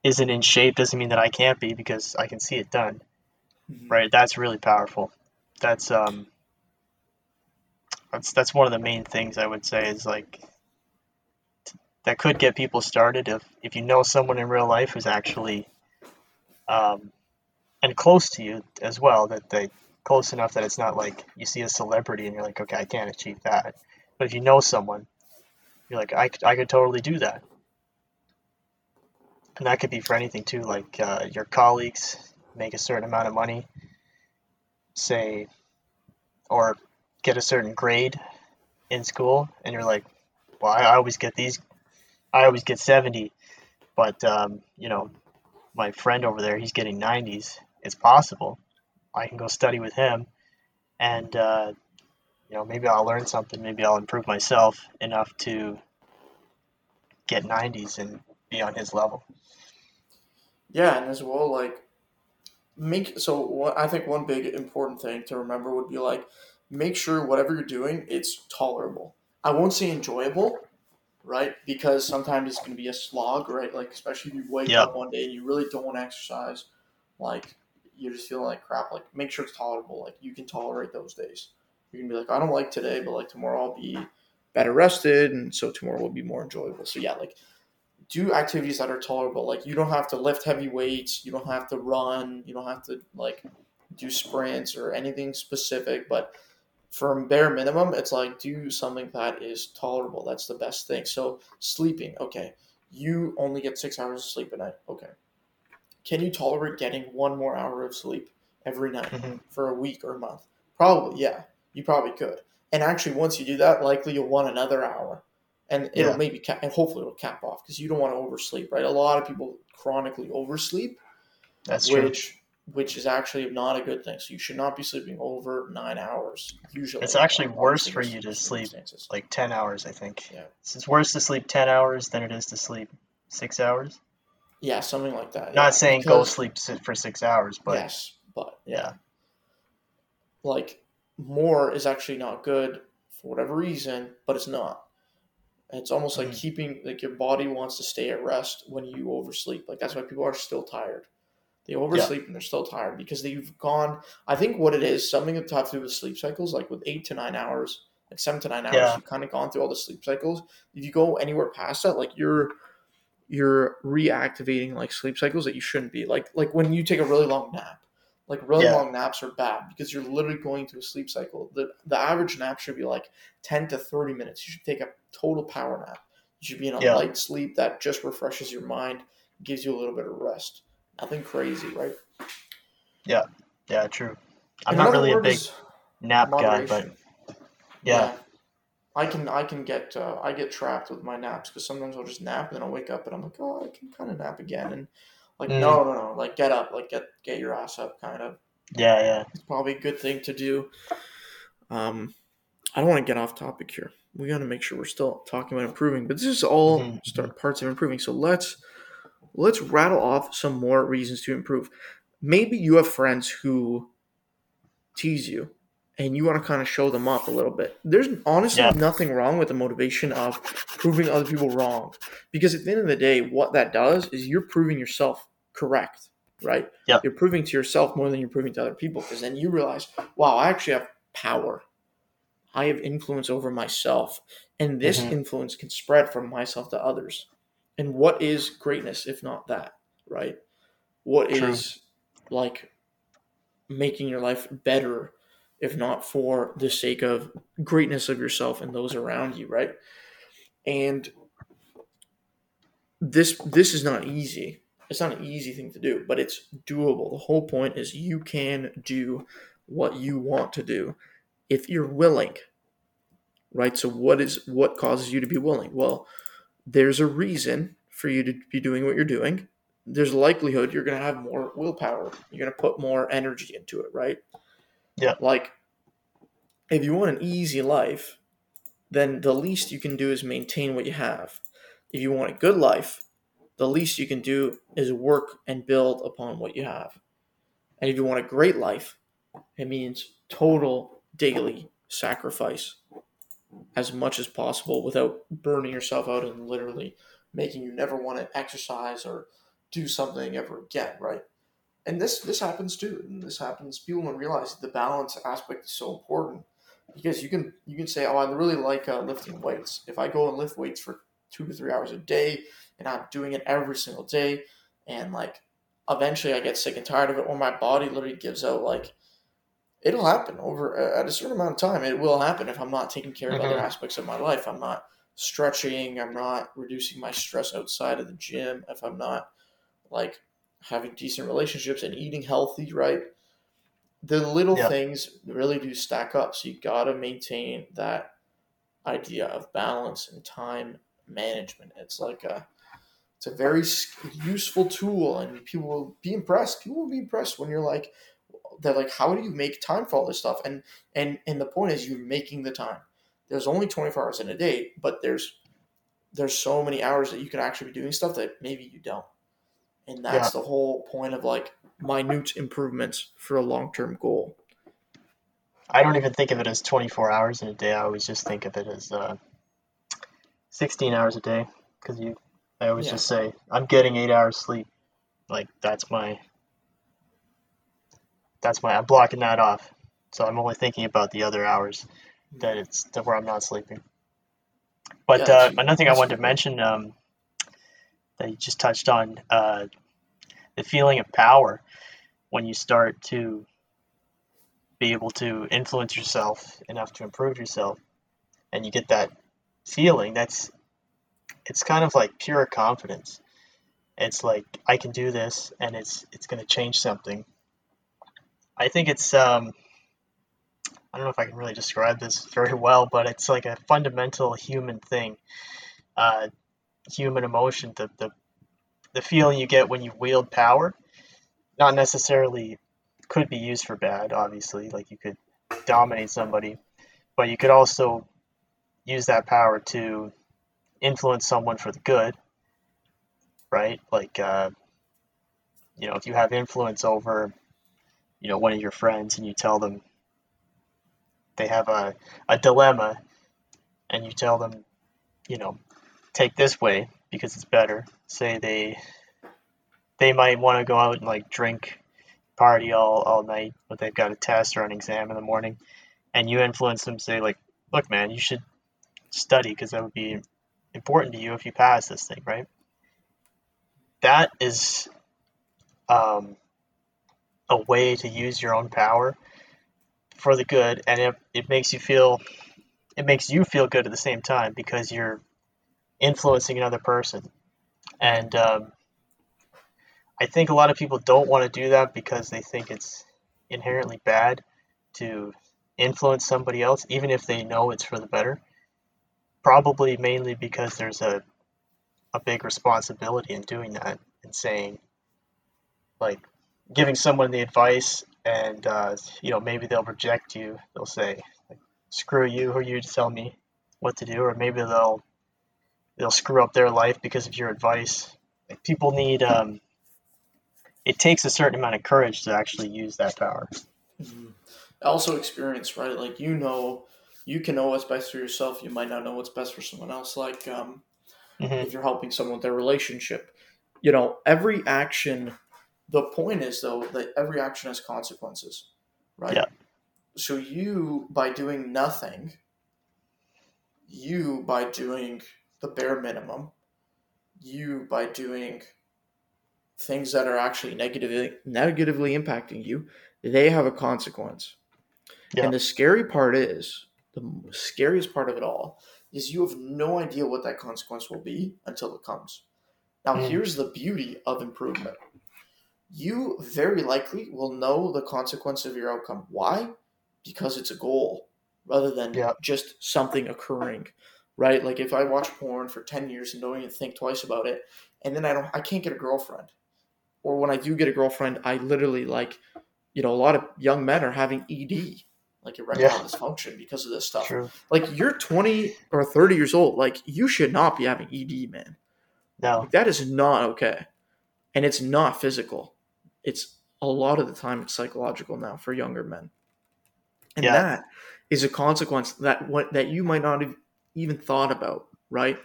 isn't in shape doesn't mean that I can't be because I can see it done. Right? That's really powerful. That's um that's that's one of the main things I would say is like that could get people started if if you know someone in real life who's actually um and close to you as well that they close enough that it's not like you see a celebrity and you're like okay I can't achieve that. But if you know someone you're like I I could totally do that. And that could be for anything too like uh, your colleagues make a certain amount of money say or get a certain grade in school and you're like well I always get these i always get 70 but um, you know my friend over there he's getting 90s it's possible i can go study with him and uh, you know maybe i'll learn something maybe i'll improve myself enough to get 90s and be on his level Yeah, and as well, like make so. What I think one big important thing to remember would be like make sure whatever you're doing it's tolerable. I won't say enjoyable, right? Because sometimes it's going to be a slog, right? Like especially if you wake Yeah. up one day and you really don't want to exercise, like you're just feeling like crap. Like make sure it's tolerable. Like you can tolerate those days. You can be like, I don't like today, but like tomorrow I'll be better rested, and so tomorrow will be more enjoyable. So yeah, like do activities that are tolerable. Like you don't have to lift heavy weights, you don't have to run, you don't have to like do sprints or anything specific, but for bare minimum, it's like do something that is tolerable. That's the best thing. So sleeping, okay. You only get six hours of sleep a night. Okay. Can you tolerate getting one more hour of sleep every night Mhm. for a week or a month? Probably, yeah. You probably could. And actually, once you do that, likely you'll want another hour and it'll Yeah. maybe cap, and hopefully it'll cap off because you don't want to oversleep, right? A lot of people chronically oversleep, That's true. Which is actually not a good thing. So you should not be sleeping over nine hours. Usually, It's actually worse for you to sleep. Like 10 hours, I think. Yeah. It's it's worse to sleep 10 hours than it is to sleep six hours. Yeah, something like that. Not yeah, saying go sleep for six hours, but yes, but yeah. yeah. like more is actually not good for whatever reason, but it's not. It's almost like Mhm. keeping like your body wants to stay at rest when you oversleep. Like that's why people are still tired. They oversleep and they're still tired because they've gone. I think what it is something that have to do with sleep cycles, like with eight to nine hours, like seven to nine hours. Yeah. You've kind of gone through all the sleep cycles. If you go anywhere past that, like you're you're reactivating like sleep cycles that you shouldn't be. Like like when you take a really long nap. Like really Yeah. long naps are bad because you're literally going through a sleep cycle. The the average nap should be like 10 to 30 minutes. You should take a total power nap. You should be in a Yeah. light sleep that just refreshes your mind, gives you a little bit of rest. Nothing crazy, right? Yeah, yeah, true. I'm not really a big nap guy, but moderation. yeah. I can I can get uh, I get trapped with my naps because sometimes I'll just nap and then I'll wake up and I'm like oh I can kind of nap again and like Mm. no no no like get up like get get your ass up kind of Yeah, yeah. it's probably a good thing to do. Um, I don't want to get off topic here. We got to make sure we're still talking about improving, but this is all Mhm. start parts of improving. So let's let's rattle off some more reasons to improve. Maybe you have friends who tease you and you want to kind of show them up a little bit. There's honestly Yeah. nothing wrong with the motivation of proving other people wrong because at the end of the day, what that does is you're proving yourself correct, right? Yeah. You're proving to yourself more than you're proving to other people because then you realize, wow, I actually have power. I have influence over myself, and this Mhm. influence can spread from myself to others. And what is greatness if not that, right? What is True. like making your life better if not for the sake of greatness of yourself and those around you, right? And this this is not easy. It's not an easy thing to do, but it's doable. The whole point is you can do what you want to do if you're willing. Right? So what is what causes you to be willing? Well, there's a reason for you to be doing what you're doing. There's a likelihood you're going to have more willpower. You're going to put more energy into it, right? Yeah. Like if you want an easy life, then the least you can do is maintain what you have. If you want a good life, the least you can do is work and build upon what you have. And if you want a great life, it means total daily sacrifice as much as possible without burning yourself out and literally making you never want to exercise or do something ever again, right? And this this happens too. And this happens. People don't realize the balance aspect is so important because you can you can say, "Oh, I really like uh, lifting weights. If I go and lift weights for two to three hours a day, and I'm doing it every single day, and like eventually I get sick and tired of it, or my body literally gives out, like it'll happen over at a certain amount of time. It will happen if I'm not taking care of other Mhm. aspects of my life. I'm not stretching. I'm not reducing my stress outside of the gym. If I'm not like having decent relationships and eating healthy, right? The little Yeah. things really do stack up. So you got to maintain that idea of balance and time management. It's like a it's a very useful tool, and people will be impressed. People will be impressed when you're like, they're like, how do you make time for all this stuff? And and and the point is, you're making the time. There's only 24 hours in a day, but there's there's so many hours that you can actually be doing stuff that maybe you don't. And that's the whole point of like minute improvements for a long term goal. I don't even think of it as 24 hours in a day. I always just think of it as uh, 16 hours a day because you. I always Yeah. just say I'm getting eight hours sleep. Like that's my. That's my. I'm blocking that off. So I'm only thinking about the other hours that it's that where I'm not sleeping. But Yeah, uh, another thing I wanted to mention um, that you just touched on uh, the feeling of power when you start to be able to influence yourself enough to improve yourself and you get that feeling that's it's kind of like pure confidence it's like i can do this and it's it's going to change something i think it's um i don't know if i can really describe this very well but it's like a fundamental human thing uh, human emotion, the, the the feeling you get when you wield power, not necessarily could be used for bad. Obviously, like you could dominate somebody, but you could also use that power to influence someone for the good, right? Like, uh, you know, if you have influence over, you know, one of your friends and you tell them they have a, a dilemma and you tell them, you know, take this way because it's better. Say they they might want to go out and like drink, party all, all night, but they've got a test or an exam in the morning, and you influence them. Say like, look, man, you should study because that would be important to you if you pass this thing, right? That is um, a way to use your own power for the good, and it, it makes you feel it makes you feel good at the same time because you're influencing another person. And um, I think a lot of people don't want to do that because they think it's inherently bad to influence somebody else, even if they know it's for the better. Probably mainly because there's a a big responsibility in doing that and saying, like, giving someone the advice and uh, you know maybe they'll reject you. They'll say, "Screw you! Who are you to tell me what to do?" Or maybe they'll they'll screw up their life because of your advice. Like, people need um, it takes a certain amount of courage to actually use that power. Mm-hmm. Also, experience, right? Like you know, you can know what's best for yourself. You might not know what's best for someone else. Like um, mm-hmm. if you're helping someone with their relationship, you know, every action. The point is though that every action has consequences, right? Yeah. So you by doing nothing, you by doing the bare minimum, you by doing things that are actually negatively negatively impacting you, they have a consequence. Yeah. And the scary part is, the scariest part of it all is you have no idea what that consequence will be until it comes. Now, mm. here's the beauty of improvement. You very likely will know the consequence of your outcome. Why? Because it's a goal rather than yeah. just something occurring right? Like if I watch porn for 10 years and don't even think twice about it, and then I don't I can't get a girlfriend. Or when I do get a girlfriend, I literally like, you know, a lot of young men are having ED, like erectile yeah. dysfunction because of this stuff. True. Like you're 20 or 30 years old, like you should not be having ED, man. No. Like, that is not okay. And it's not physical. It's a lot of the time it's psychological now for younger men. And yeah. that is a consequence that what that you might not have even thought about, right?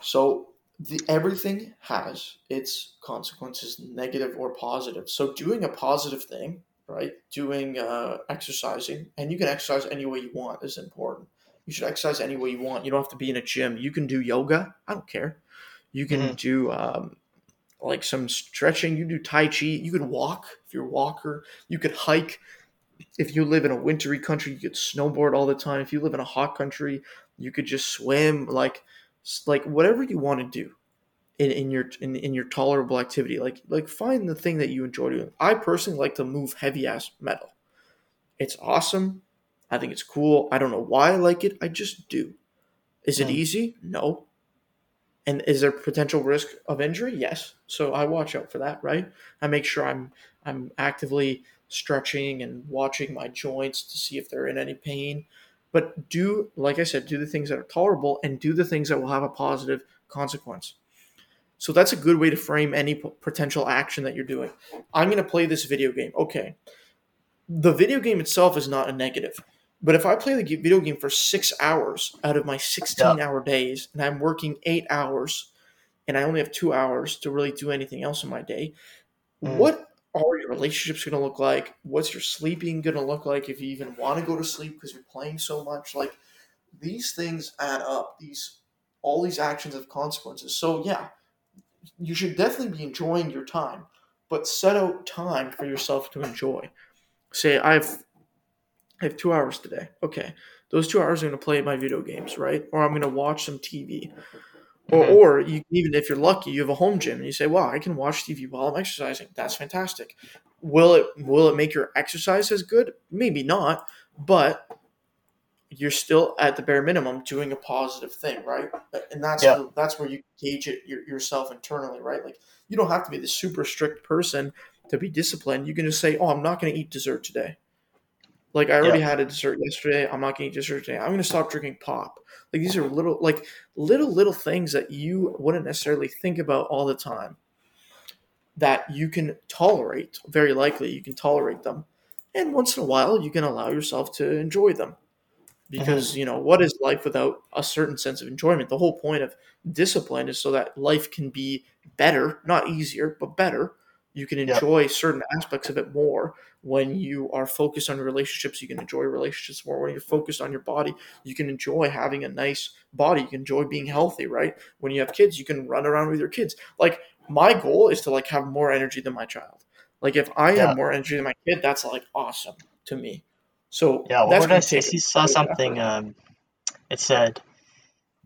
So the, everything has its consequences, negative or positive. So doing a positive thing, right? Doing uh, exercising, and you can exercise any way you want is important. You should exercise any way you want. You don't have to be in a gym. You can do yoga. I don't care. You can mm-hmm. do um, like some stretching. You do tai chi. You could walk if you're a walker. You could hike if you live in a wintry country, you could snowboard all the time. If you live in a hot country, you could just swim. Like, like whatever you want to do in, in your in, in your tolerable activity. Like, like find the thing that you enjoy doing. I personally like to move heavy ass metal. It's awesome. I think it's cool. I don't know why I like it. I just do. Is it hmm. easy? No. And is there potential risk of injury? Yes. So I watch out for that, right? I make sure I'm I'm actively stretching and watching my joints to see if they're in any pain. But do, like I said, do the things that are tolerable and do the things that will have a positive consequence. So that's a good way to frame any potential action that you're doing. I'm going to play this video game. Okay. The video game itself is not a negative. But if I play the video game for six hours out of my 16 yeah. hour days and I'm working eight hours and I only have two hours to really do anything else in my day, mm. what are your relationships going to look like? What's your sleeping going to look like if you even want to go to sleep because you're playing so much? Like these things add up. These all these actions have consequences. So yeah, you should definitely be enjoying your time, but set out time for yourself to enjoy. Say I have I have two hours today. Okay, those two hours I'm going to play my video games, right? Or I'm going to watch some TV. Or, mm-hmm. or you even if you're lucky, you have a home gym and you say, "Well, I can watch TV while I'm exercising." That's fantastic. Will it will it make your exercise as good? Maybe not, but you're still at the bare minimum doing a positive thing, right? And that's Yeah. that's where you gauge it your, yourself internally, right? Like you don't have to be the super strict person to be disciplined. You can just say, "Oh, I'm not going to eat dessert today." Like I already had a dessert yesterday. I'm not going to eat dessert today. I'm going to stop drinking pop. Like these are little, like little, little things that you wouldn't necessarily think about all the time. That you can tolerate. Very likely, you can tolerate them, and once in a while, you can allow yourself to enjoy them. Mm-hmm. Because you know what is life without a certain sense of enjoyment? The whole point of discipline is so that life can be better, not easier, but better. You can enjoy certain aspects of it more when you are focused on relationships. You can enjoy relationships more when you're focused on your body. You can enjoy having a nice body. You can enjoy being healthy, right? When you have kids, you can run around with your kids. Like my goal is to like have more energy than my child. Like if I Yeah. have more energy than my kid, that's like awesome to me. So Yeah, what would I say? I take see- a saw something. Um, it said,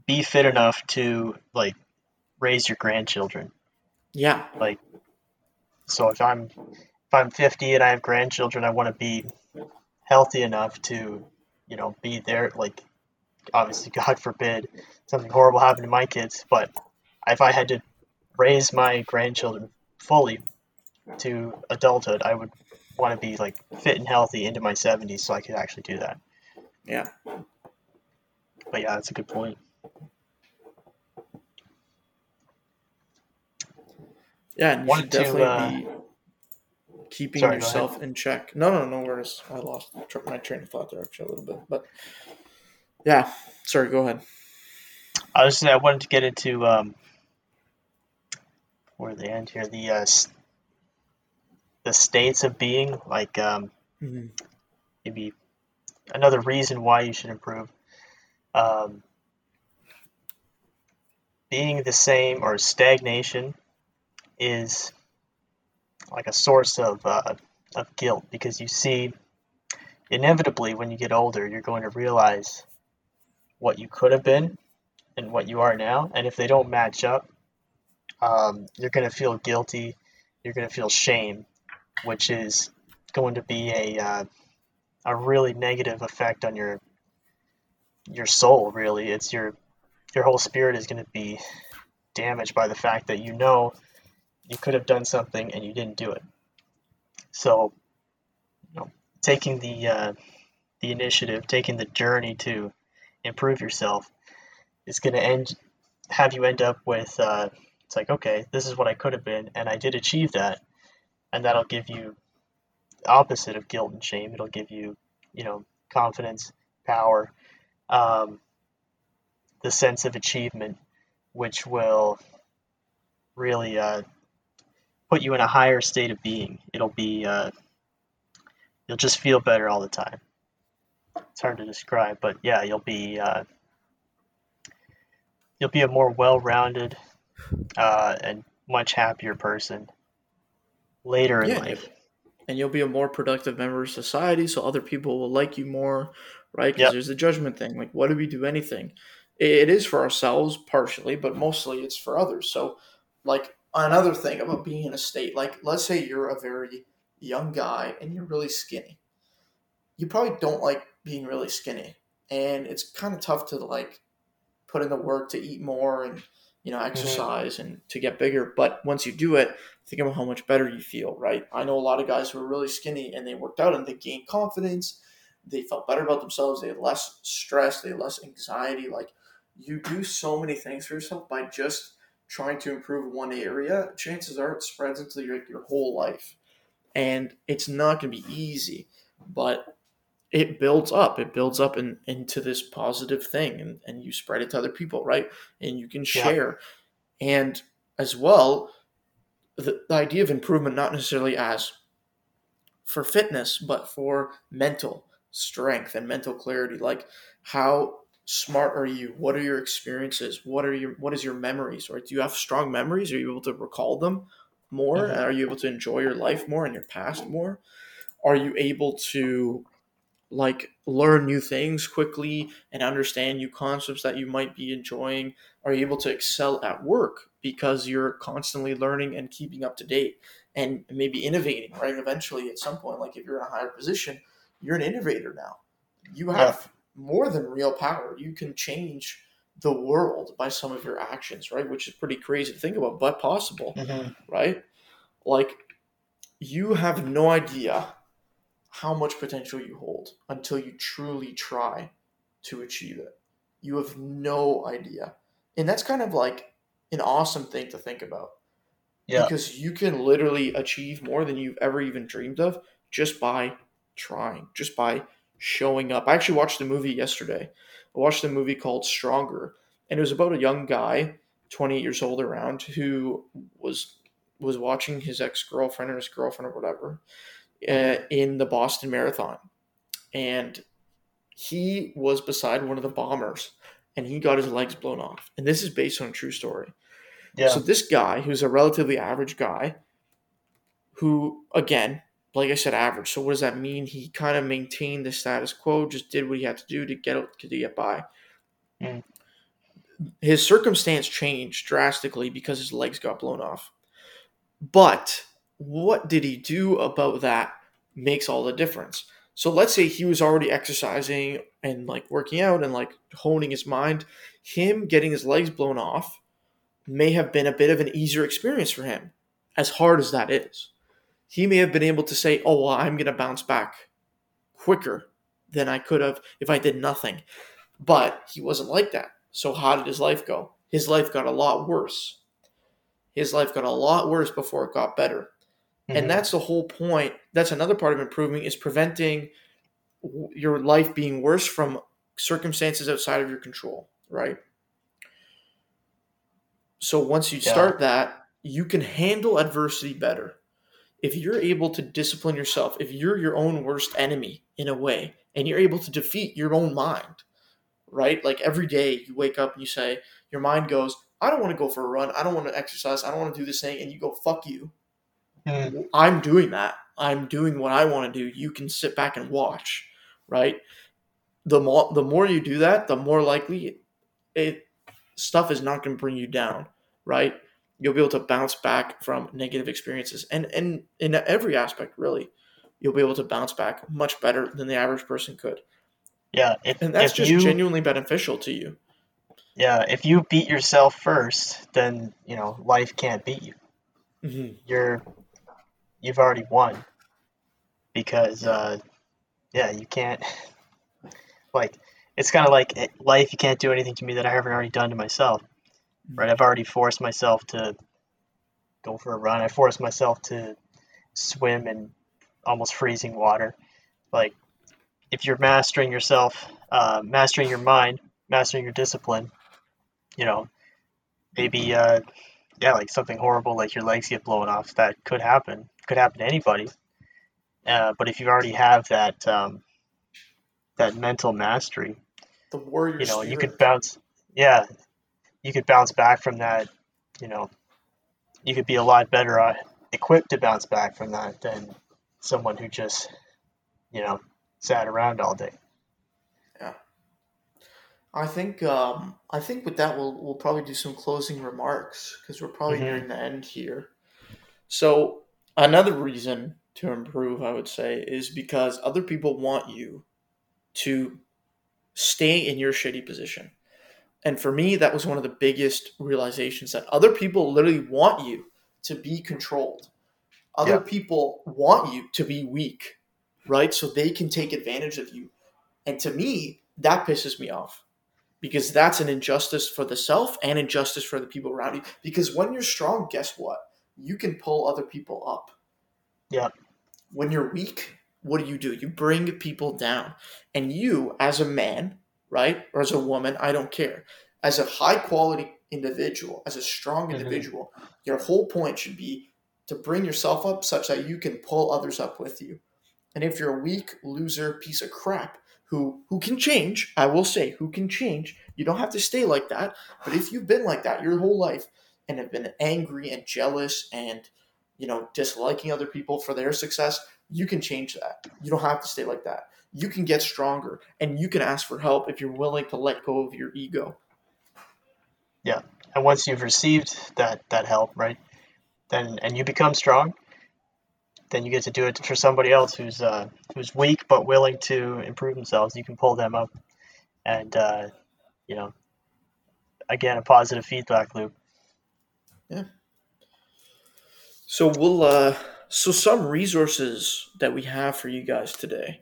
"Be fit enough to like raise your grandchildren." yeah, So if I'm if I'm 50 and I have grandchildren, I want to be healthy enough to, you know, be there. Like, obviously, God forbid something horrible happened to my kids, but if I had to raise my grandchildren fully to adulthood, I would want to be like fit and healthy into my 70s so I could actually do that. yeah. But yeah, that's a good point. Yeah, and you should to, definitely uh, be keeping sorry, yourself in check. No, no, no worries. I lost my train of thought there actually a little bit, but yeah. Sorry, go ahead. I was I wanted to get into um, where the end here the uh, the states of being like um, Mhm. maybe another reason why you should improve. Um, being the same or stagnation is like a source of uh, of guilt because you see inevitably when you get older you're going to realize what you could have been and what you are now. And if they don't match up um, you're going to feel guilty. You're going to feel shame which is going to be a uh, a really negative effect on your your soul really. It's your your whole spirit is going to be damaged by the fact that you know you could have done something and you didn't do it. So you know taking the uh, the initiative taking the journey to improve yourself is going to end have you end up with uh, it's like okay this is what i could have been and i did achieve that. And that'll give you the opposite of guilt and shame. It'll give you you know confidence power um, the sense of achievement which will really uh, put you in a higher state of being it'll be uh, you'll just feel better all the time it's hard to describe but yeah you'll be uh, you'll be a more well-rounded uh, and much happier person later in Yeah, life and you'll be a more productive member of society, so other people will like you more, right? Because Yep. there's the judgment thing. Like, what do we do anything? It is for ourselves partially, but mostly it's for others. So, like another thing about being in a state, like let's say you're a very young guy and you're really skinny. You probably don't like being really skinny, and it's kind of tough to like put in the work to eat more and you know mm-hmm. exercise and to get bigger. But once you do it, think about how much better you feel, right? I know a lot of guys who are really skinny and they worked out and they gained confidence. They felt better about themselves. They had less stress. They had less anxiety. Like you do so many things for yourself by just trying to improve one area. Chances are it spreads into your, your whole life. And it's not going to be easy, but it builds up. It builds up in, into this positive thing and, and you spread it to other people, right? And you can share. And as well, the, the idea of improvement not necessarily as for fitness but for mental strength and mental clarity like how smart are you? What are your experiences? What are your what is your memories? Or do you have strong memories? Are you able to recall them more? Mhm. are you able to enjoy your life more and your past more? Are you able to like learn new things quickly and understand new concepts that you might be enjoying? Are you able to excel at work because you're constantly learning and keeping up to date and maybe innovating right? Eventually at some point like if you're in a higher position you're an innovator now. You have more than real power. You can change the world by some of your actions, right? Which is pretty crazy to think about, but possible, Mm-hmm. right? Like you have no idea how much potential you hold until you truly try to achieve it. You have no idea. And that's kind of like an awesome thing to think about. Yeah. Because you can literally achieve more than you've ever even dreamed of just by trying, just by showing up. I actually watched a movie yesterday. I watched a movie called Stronger, and it was about a young guy, 28 years old around, who was was watching his ex girlfriend or his girlfriend or whatever uh, in the Boston Marathon, and he was beside one of the bombers, and he got his legs blown off. And this is based on a true story. Yeah. So this guy, who's a relatively average guy, who again, like I said, average. So what does that mean? He kind of maintained the status quo, just did what he had to do to get to get by. Mm. His circumstance changed drastically because his legs got blown off. But what did he do about that makes all the difference. So let's say he was already exercising and like working out and like honing his mind. Him getting his legs blown off may have been a bit of an easier experience for him, as hard as that is. He may have been able to say, Oh, well, I'm going to bounce back quicker than I could have if I did nothing. But he wasn't like that. So, how did his life go? His life got a lot worse. His life got a lot worse before it got better. Mhm. And that's the whole point. That's another part of improving is preventing your life being worse from circumstances outside of your control, right? So once you Yeah. start that, you can handle adversity better. If you're able to discipline yourself, if you're your own worst enemy in a way, and you're able to defeat your own mind, right? Like every day you wake up and you say, your mind goes, I don't want to go for a run. I don't want to exercise. I don't want to do this thing. And you go, fuck you. Mhm. I'm doing that. I'm doing what I want to do. You can sit back and watch, right? The more the more you do that, the more likely it stuff is not going to bring you down, right? You'll be able to bounce back from negative experiences, and and in every aspect, really, you'll be able to bounce back much better than the average person could, Yeah. If, and that's if just you, genuinely beneficial to you. yeah, if you beat yourself first, then you know life can't beat you. Mm-hmm. You're you've already won because uh, yeah, you can't like it's kind of like eh, life. You can't do anything to me that I haven't already done to myself. Right? I've already forced myself to go for a run. I forced myself to swim in almost freezing water. Like if you're mastering yourself, uh, mastering your mind, mastering your discipline, you know, maybe uh, yeah, like something horrible like your legs get blown off. That could happen. Could happen to anybody. Uh, but if you already have that um, that mental mastery, The warrior, you know, you spirit. could bounce. Yeah, you could bounce back from that. You know, you could be a lot better uh, equipped to bounce back from that than someone who just, you know, sat around all day. Yeah, I think um, I think with that we'll we'll probably do some closing remarks because we're probably Mhm. nearing the end here. So another reason to improve, I would say, is because other people want you to stay in your shitty position. And for me, that was one of the biggest realizations that other people literally want you to be controlled. Other Yeah. people want you to be weak, right? So they can take advantage of you. And to me, that pisses me off because that's an injustice for the self and injustice for the people around you. Because when you're strong, guess what? You can pull other people up. Yeah. When you're weak, what do you do? You bring people down. And you, as a man, right, or as a woman, I don't care, as a high quality individual, as a strong Mhm. individual, your whole point should be to bring yourself up such that you can pull others up with you. And if you're a weak loser piece of crap who who can change, I will say, who can change, you don't have to stay like that. But if you've been like that your whole life and have been angry and jealous and you know disliking other people for their success, you can change that. You don't have to stay like that. You can get stronger and you can ask for help if you're willing to let go of your ego. Yeah. And once you've received that that help, right, then and you become strong, then you get to do it for somebody else who's uh, who's weak but willing to improve themselves. You can pull them up. and uh, you know, again, a positive feedback loop. Yeah. So we'll uh so some resources that we have for you guys today.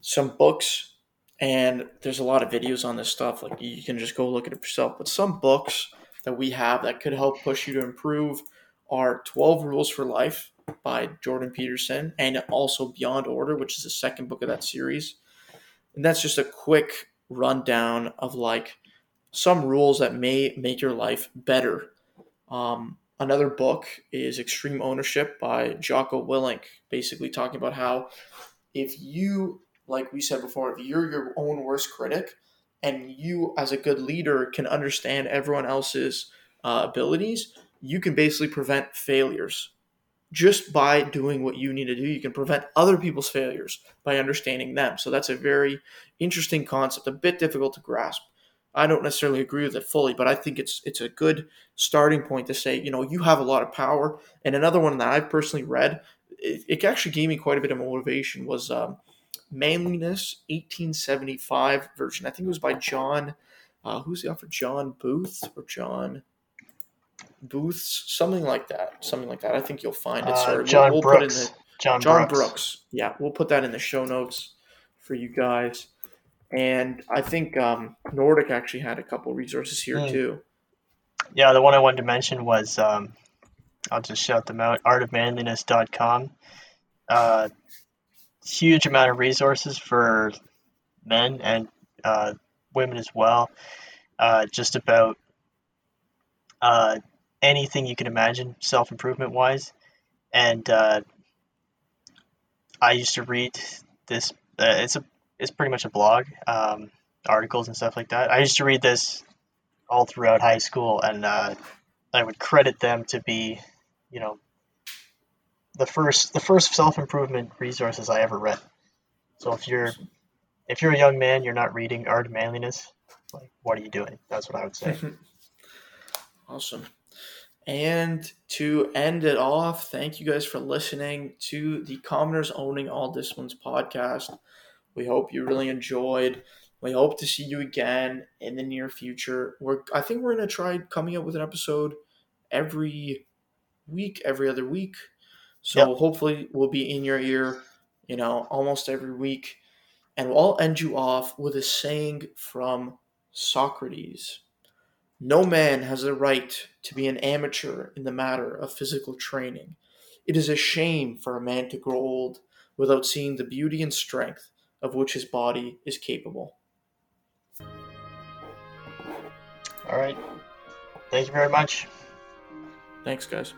Some books and there's a lot of videos on this stuff like you can just go look at it yourself, but some books that we have that could help push you to improve are 12 Rules for Life by Jordan Peterson and also Beyond Order, which is the second book of that series. And that's just a quick rundown of like some rules that may make your life better. Um, another book is Extreme Ownership by Jocko Willink, basically talking about how if you, like we said before, if you're your own worst critic and you, as a good leader, can understand everyone else's uh, abilities, you can basically prevent failures just by doing what you need to do, you can prevent other people's failures by understanding them. So that's a very interesting concept, a bit difficult to grasp. I don't necessarily agree with it fully, but I think it's it's a good starting point to say, you know, you have a lot of power. And another one that I've personally read, it, it actually gave me quite a bit of motivation was um, Manliness 1875 version. I think it was by John, uh, who's the author? John Booth or John Booths, something like that. Something like that. I think you'll find it. Uh, John we'll, we'll Brooks. The, John, John Brooks. Brooks. Yeah, we'll put that in the show notes for you guys. And I think um, Nordic actually had a couple resources here mm. too. Yeah, the one I wanted to mention was um, I'll just shout them out artofmanliness.com. Uh, huge amount of resources for men and uh, women as well, uh, just about uh, anything you can imagine self improvement wise. And uh, I used to read this. Uh, it's a it's pretty much a blog, um, articles and stuff like that. I used to read this all throughout high school, and uh, I would credit them to be, you know, the first the first self improvement resources I ever read. So if you're if you're a young man, you're not reading Art of Manliness, like what are you doing? That's what I would say. awesome. And to end it off, thank you guys for listening to the Commoners Owning All Disciplines podcast. We hope you really enjoyed. We hope to see you again in the near future. We're I think we're gonna try coming up with an episode every week, every other week. So yep. hopefully we'll be in your ear, you know, almost every week. And we'll all end you off with a saying from Socrates. No man has the right to be an amateur in the matter of physical training. It is a shame for a man to grow old without seeing the beauty and strength of which his body is capable. All right. Thank you very much. Thanks, guys.